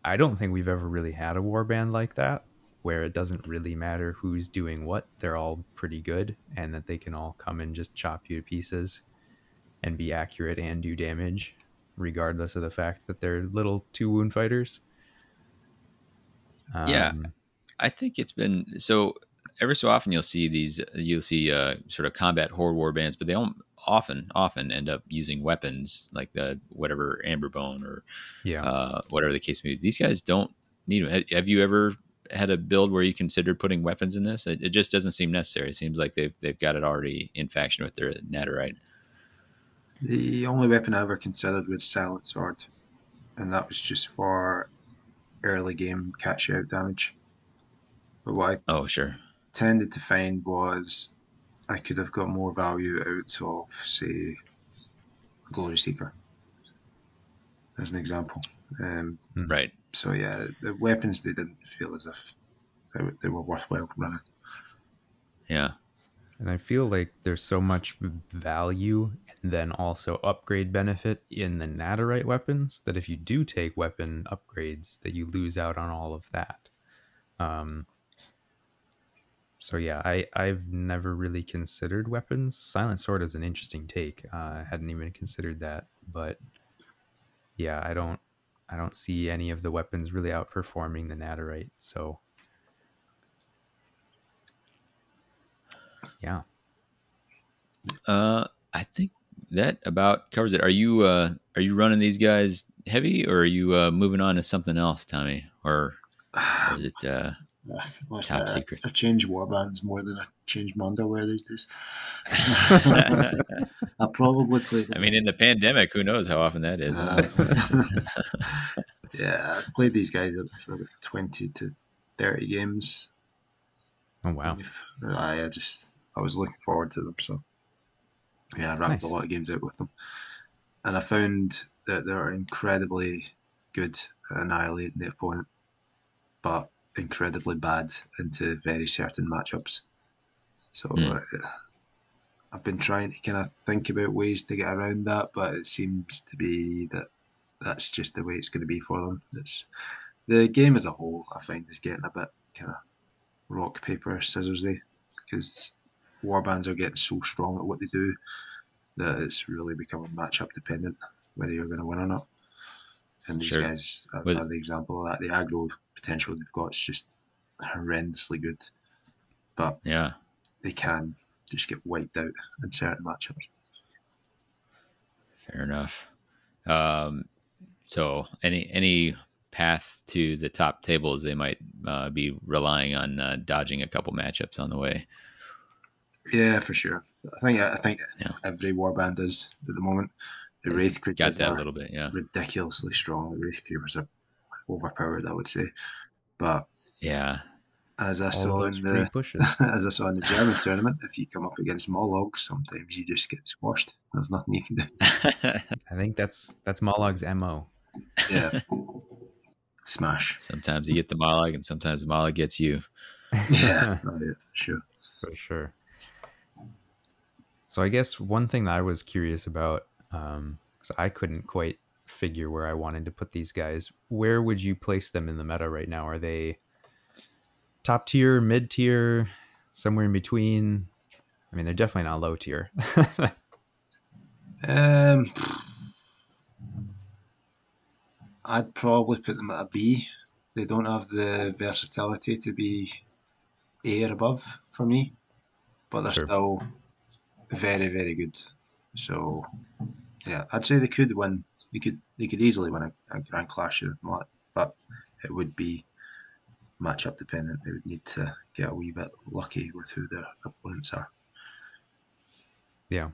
I don't think we've ever really had a war band like that where it doesn't really matter who's doing what. They're all pretty good and that they can all come and just chop you to pieces and be accurate and do damage regardless of the fact that they're little two wound fighters. Yeah. Um, I think it's been so every so often you'll see these you'll see uh, sort of combat horde war bands, but they don't often often end up using weapons like the whatever amber bone or yeah. uh, whatever the case may be. These guys don't need them. Have you ever had a build where you considered putting weapons in this? It, it just doesn't seem necessary. It seems like they've they've got it already in faction with their Nadirite. The only weapon I ever considered was Silent Sword, and that was just for early game catch out damage. But what I Oh sure, tended to find was I could have got more value out of, say, Glory Seeker, as an example. Um, right. so yeah, the weapons they didn't feel as if they, were- they were worthwhile running. Yeah. And I feel like there's so much value and then also upgrade benefit in the Nadirite weapons that if you do take weapon upgrades, that you lose out on all of that. Um, so yeah, I I've never really considered weapons. Silent sword is an interesting take. Uh, I hadn't even considered that, but yeah, I don't I don't see any of the weapons really outperforming the Nadirite. So yeah. Uh, I think that about covers it. Are you uh are you running these guys heavy, or are you uh, moving on to something else, Tommy, or, or is it uh, top secret? I change warbands more than I change my underwear these days. I probably play. I mean, in the pandemic, who knows how often that is? Uh, yeah, I played these guys for about twenty to thirty games. Oh wow! I, I just I was looking forward to them, so yeah, I racked nice. a lot of games out with them, and I found that they're incredibly good at annihilating the opponent, but incredibly bad into very certain matchups. So mm. uh, I've been trying to kind of think about ways to get around that, but it seems to be that that's just the way it's going to be for them. It's the game as a whole. I find is getting a bit kind of rock paper scissorsy because warbands are getting so strong at what they do that it's really becoming matchup dependent whether you're going to win or not. And these sure. guys are With, the example of that. The aggro potential they've got is just horrendously good, but yeah, they can just get wiped out in certain matchups. Fair enough. Um, so any any path to the top tables, they might uh, be relying on uh, dodging a couple matchups on the way. Yeah, for sure. I think I think yeah. every warband is at the moment. The it's Wraith creatures got that a little bit, yeah. Ridiculously strong. The Wraith creatures are overpowered, I would say. But yeah, as I saw in the as I saw in the German tournament, if you come up against Mollog, sometimes you just get squashed. There's nothing you can do. I think that's that's Mollog's mo. Yeah, smash. Sometimes you get the Mollog, and sometimes the Mollog gets you. Yeah, oh, yeah, for sure, for sure. So I guess one thing that I was curious about, because um, I couldn't quite figure where I wanted to put these guys. Where would you place them in the meta right now? Are they top tier, mid tier, somewhere in between? I mean, they're definitely not low tier. um, I'd probably put them at a B. They don't have the versatility to be A or above for me, but they're sure. still very, very good. So, yeah, I'd say they could win they could they could easily win a, a Grand Clash, but it would be matchup dependent. They would need to get a wee bit lucky with who their opponents are. Yeah.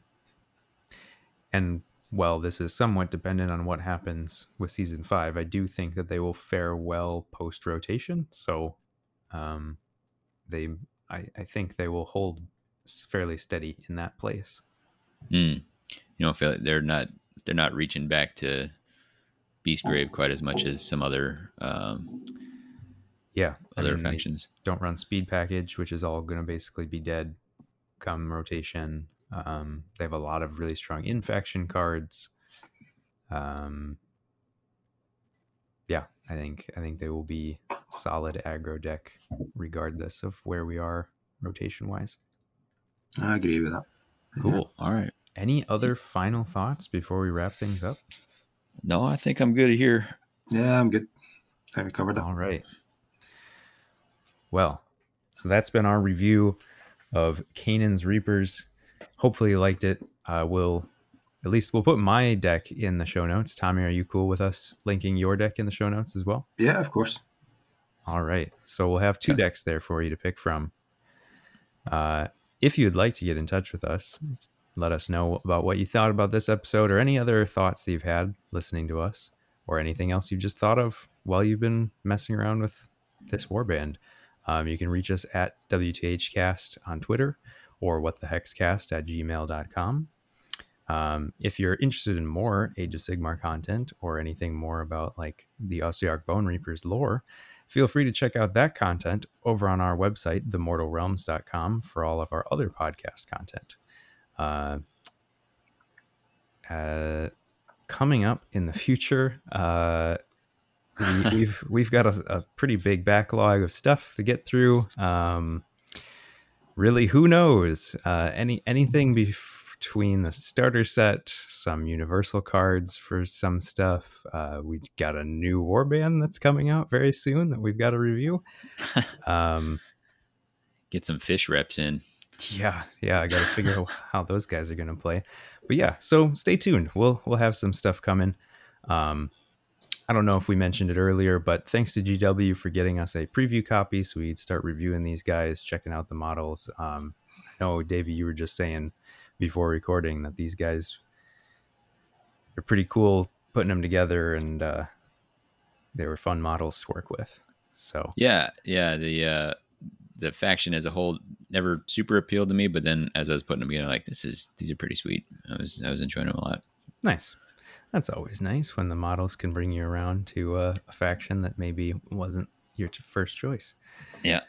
And well, this is somewhat dependent on what happens with season five. I do think that they will fare well post rotation. So um, they I, I think they will hold fairly steady in that place. Mm. You don't feel like they're not they're not reaching back to Beastgrave quite as much as some other um, yeah other I mean, factions. Don't run speed package, which is all going to basically be dead come rotation. Um, they have a lot of really strong infection cards. Um, yeah, I think I think they will be solid aggro deck regardless of where we are rotation wise. I agree with that. Cool. Yeah. All right. Any other final thoughts before we wrap things up? No, I think I'm good here. Yeah, I'm good. I think we covered that. All right. Well, so that's been our review of Kainan's Reapers. Hopefully you liked it. Uh, we'll at least we'll put my deck in the show notes. Tommy, are you cool with us linking your deck in the show notes as well? Yeah, of course. All right. So we'll have two okay. decks there for you to pick from. Uh, if you'd like to get in touch with us, let us know about what you thought about this episode or any other thoughts that you've had listening to us or anything else you've just thought of while you've been messing around with this warband. Um, you can reach us at WTHcast on Twitter or whatthehexcast at gmail.com. Um, if you're interested in more Age of Sigmar content or anything more about like the Ossiarch Bone Reapers lore, feel free to check out that content over on our website, themortalrealms.com, for all of our other podcast content. Uh, uh, coming up in the future, uh, we, have we've got a, a, pretty big backlog of stuff to get through. Um, really, who knows? Uh, any anything between the starter set, some universal cards for some stuff. Uh, we got a new warband that's coming out very soon that we've got to review. Um, Get some fish reps in. Yeah, yeah, I got to figure out how those guys are going to play. But yeah, so stay tuned. We'll we'll have some stuff coming. Um, I don't know if we mentioned it earlier, but thanks to GW for getting us a preview copy, so we'd start reviewing these guys, checking out the models. Um, I know, Davy, you were just saying before recording that these guys are pretty cool putting them together, and uh, they were fun models to work with. So Yeah, yeah. The uh, the faction as a whole never super appealed to me, but then as I was putting them together, like this is these are pretty sweet. I was I was enjoying them a lot. Nice. That's always nice when the models can bring you around to uh, a faction that maybe wasn't your first choice. Yeah.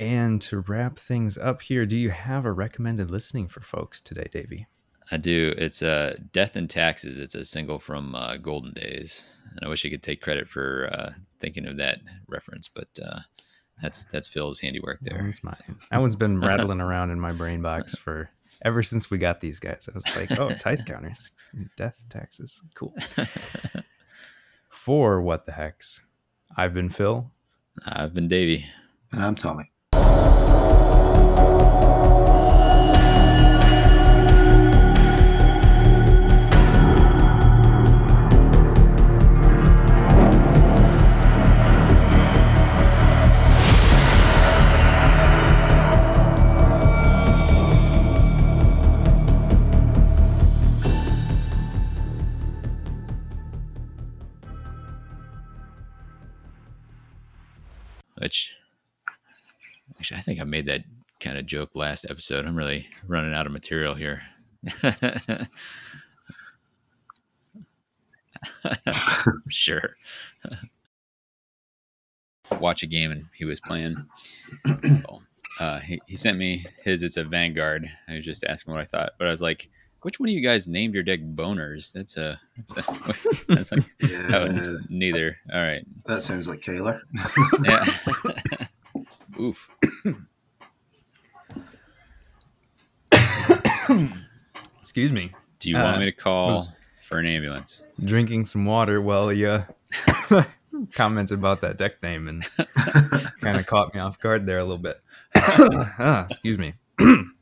And to wrap things up here, do you have a recommended listening for folks today, Davy? I do. It's uh, Death and Taxes. It's a single from uh, Golden Days, and I wish I could take credit for uh, thinking of that reference, but uh, that's that's Phil's handiwork there. That's mine. That one's been rattling around in my brain box for ever since we got these guys. I was like, oh, tithe counters, death taxes, cool. For what the hex? I've been Phil. I've been Davy. And I'm Tommy. Actually, I think I made that kind of joke last episode. I'm really running out of material here. sure. Watch a game and he was playing. So, uh, he, he sent me his. It's a Vanguard. I was just asking what I thought, but I was like, "Which one of you guys named your deck Boners?" That's a. That's a was like, Yeah, oh, neither. All right. that sounds like Kayla. Yeah. Oof. Excuse me. Do you want Uh, me to call for an ambulance? Drinking some water while you commented about that deck name and kind of caught me off guard there a little bit. ah, excuse me.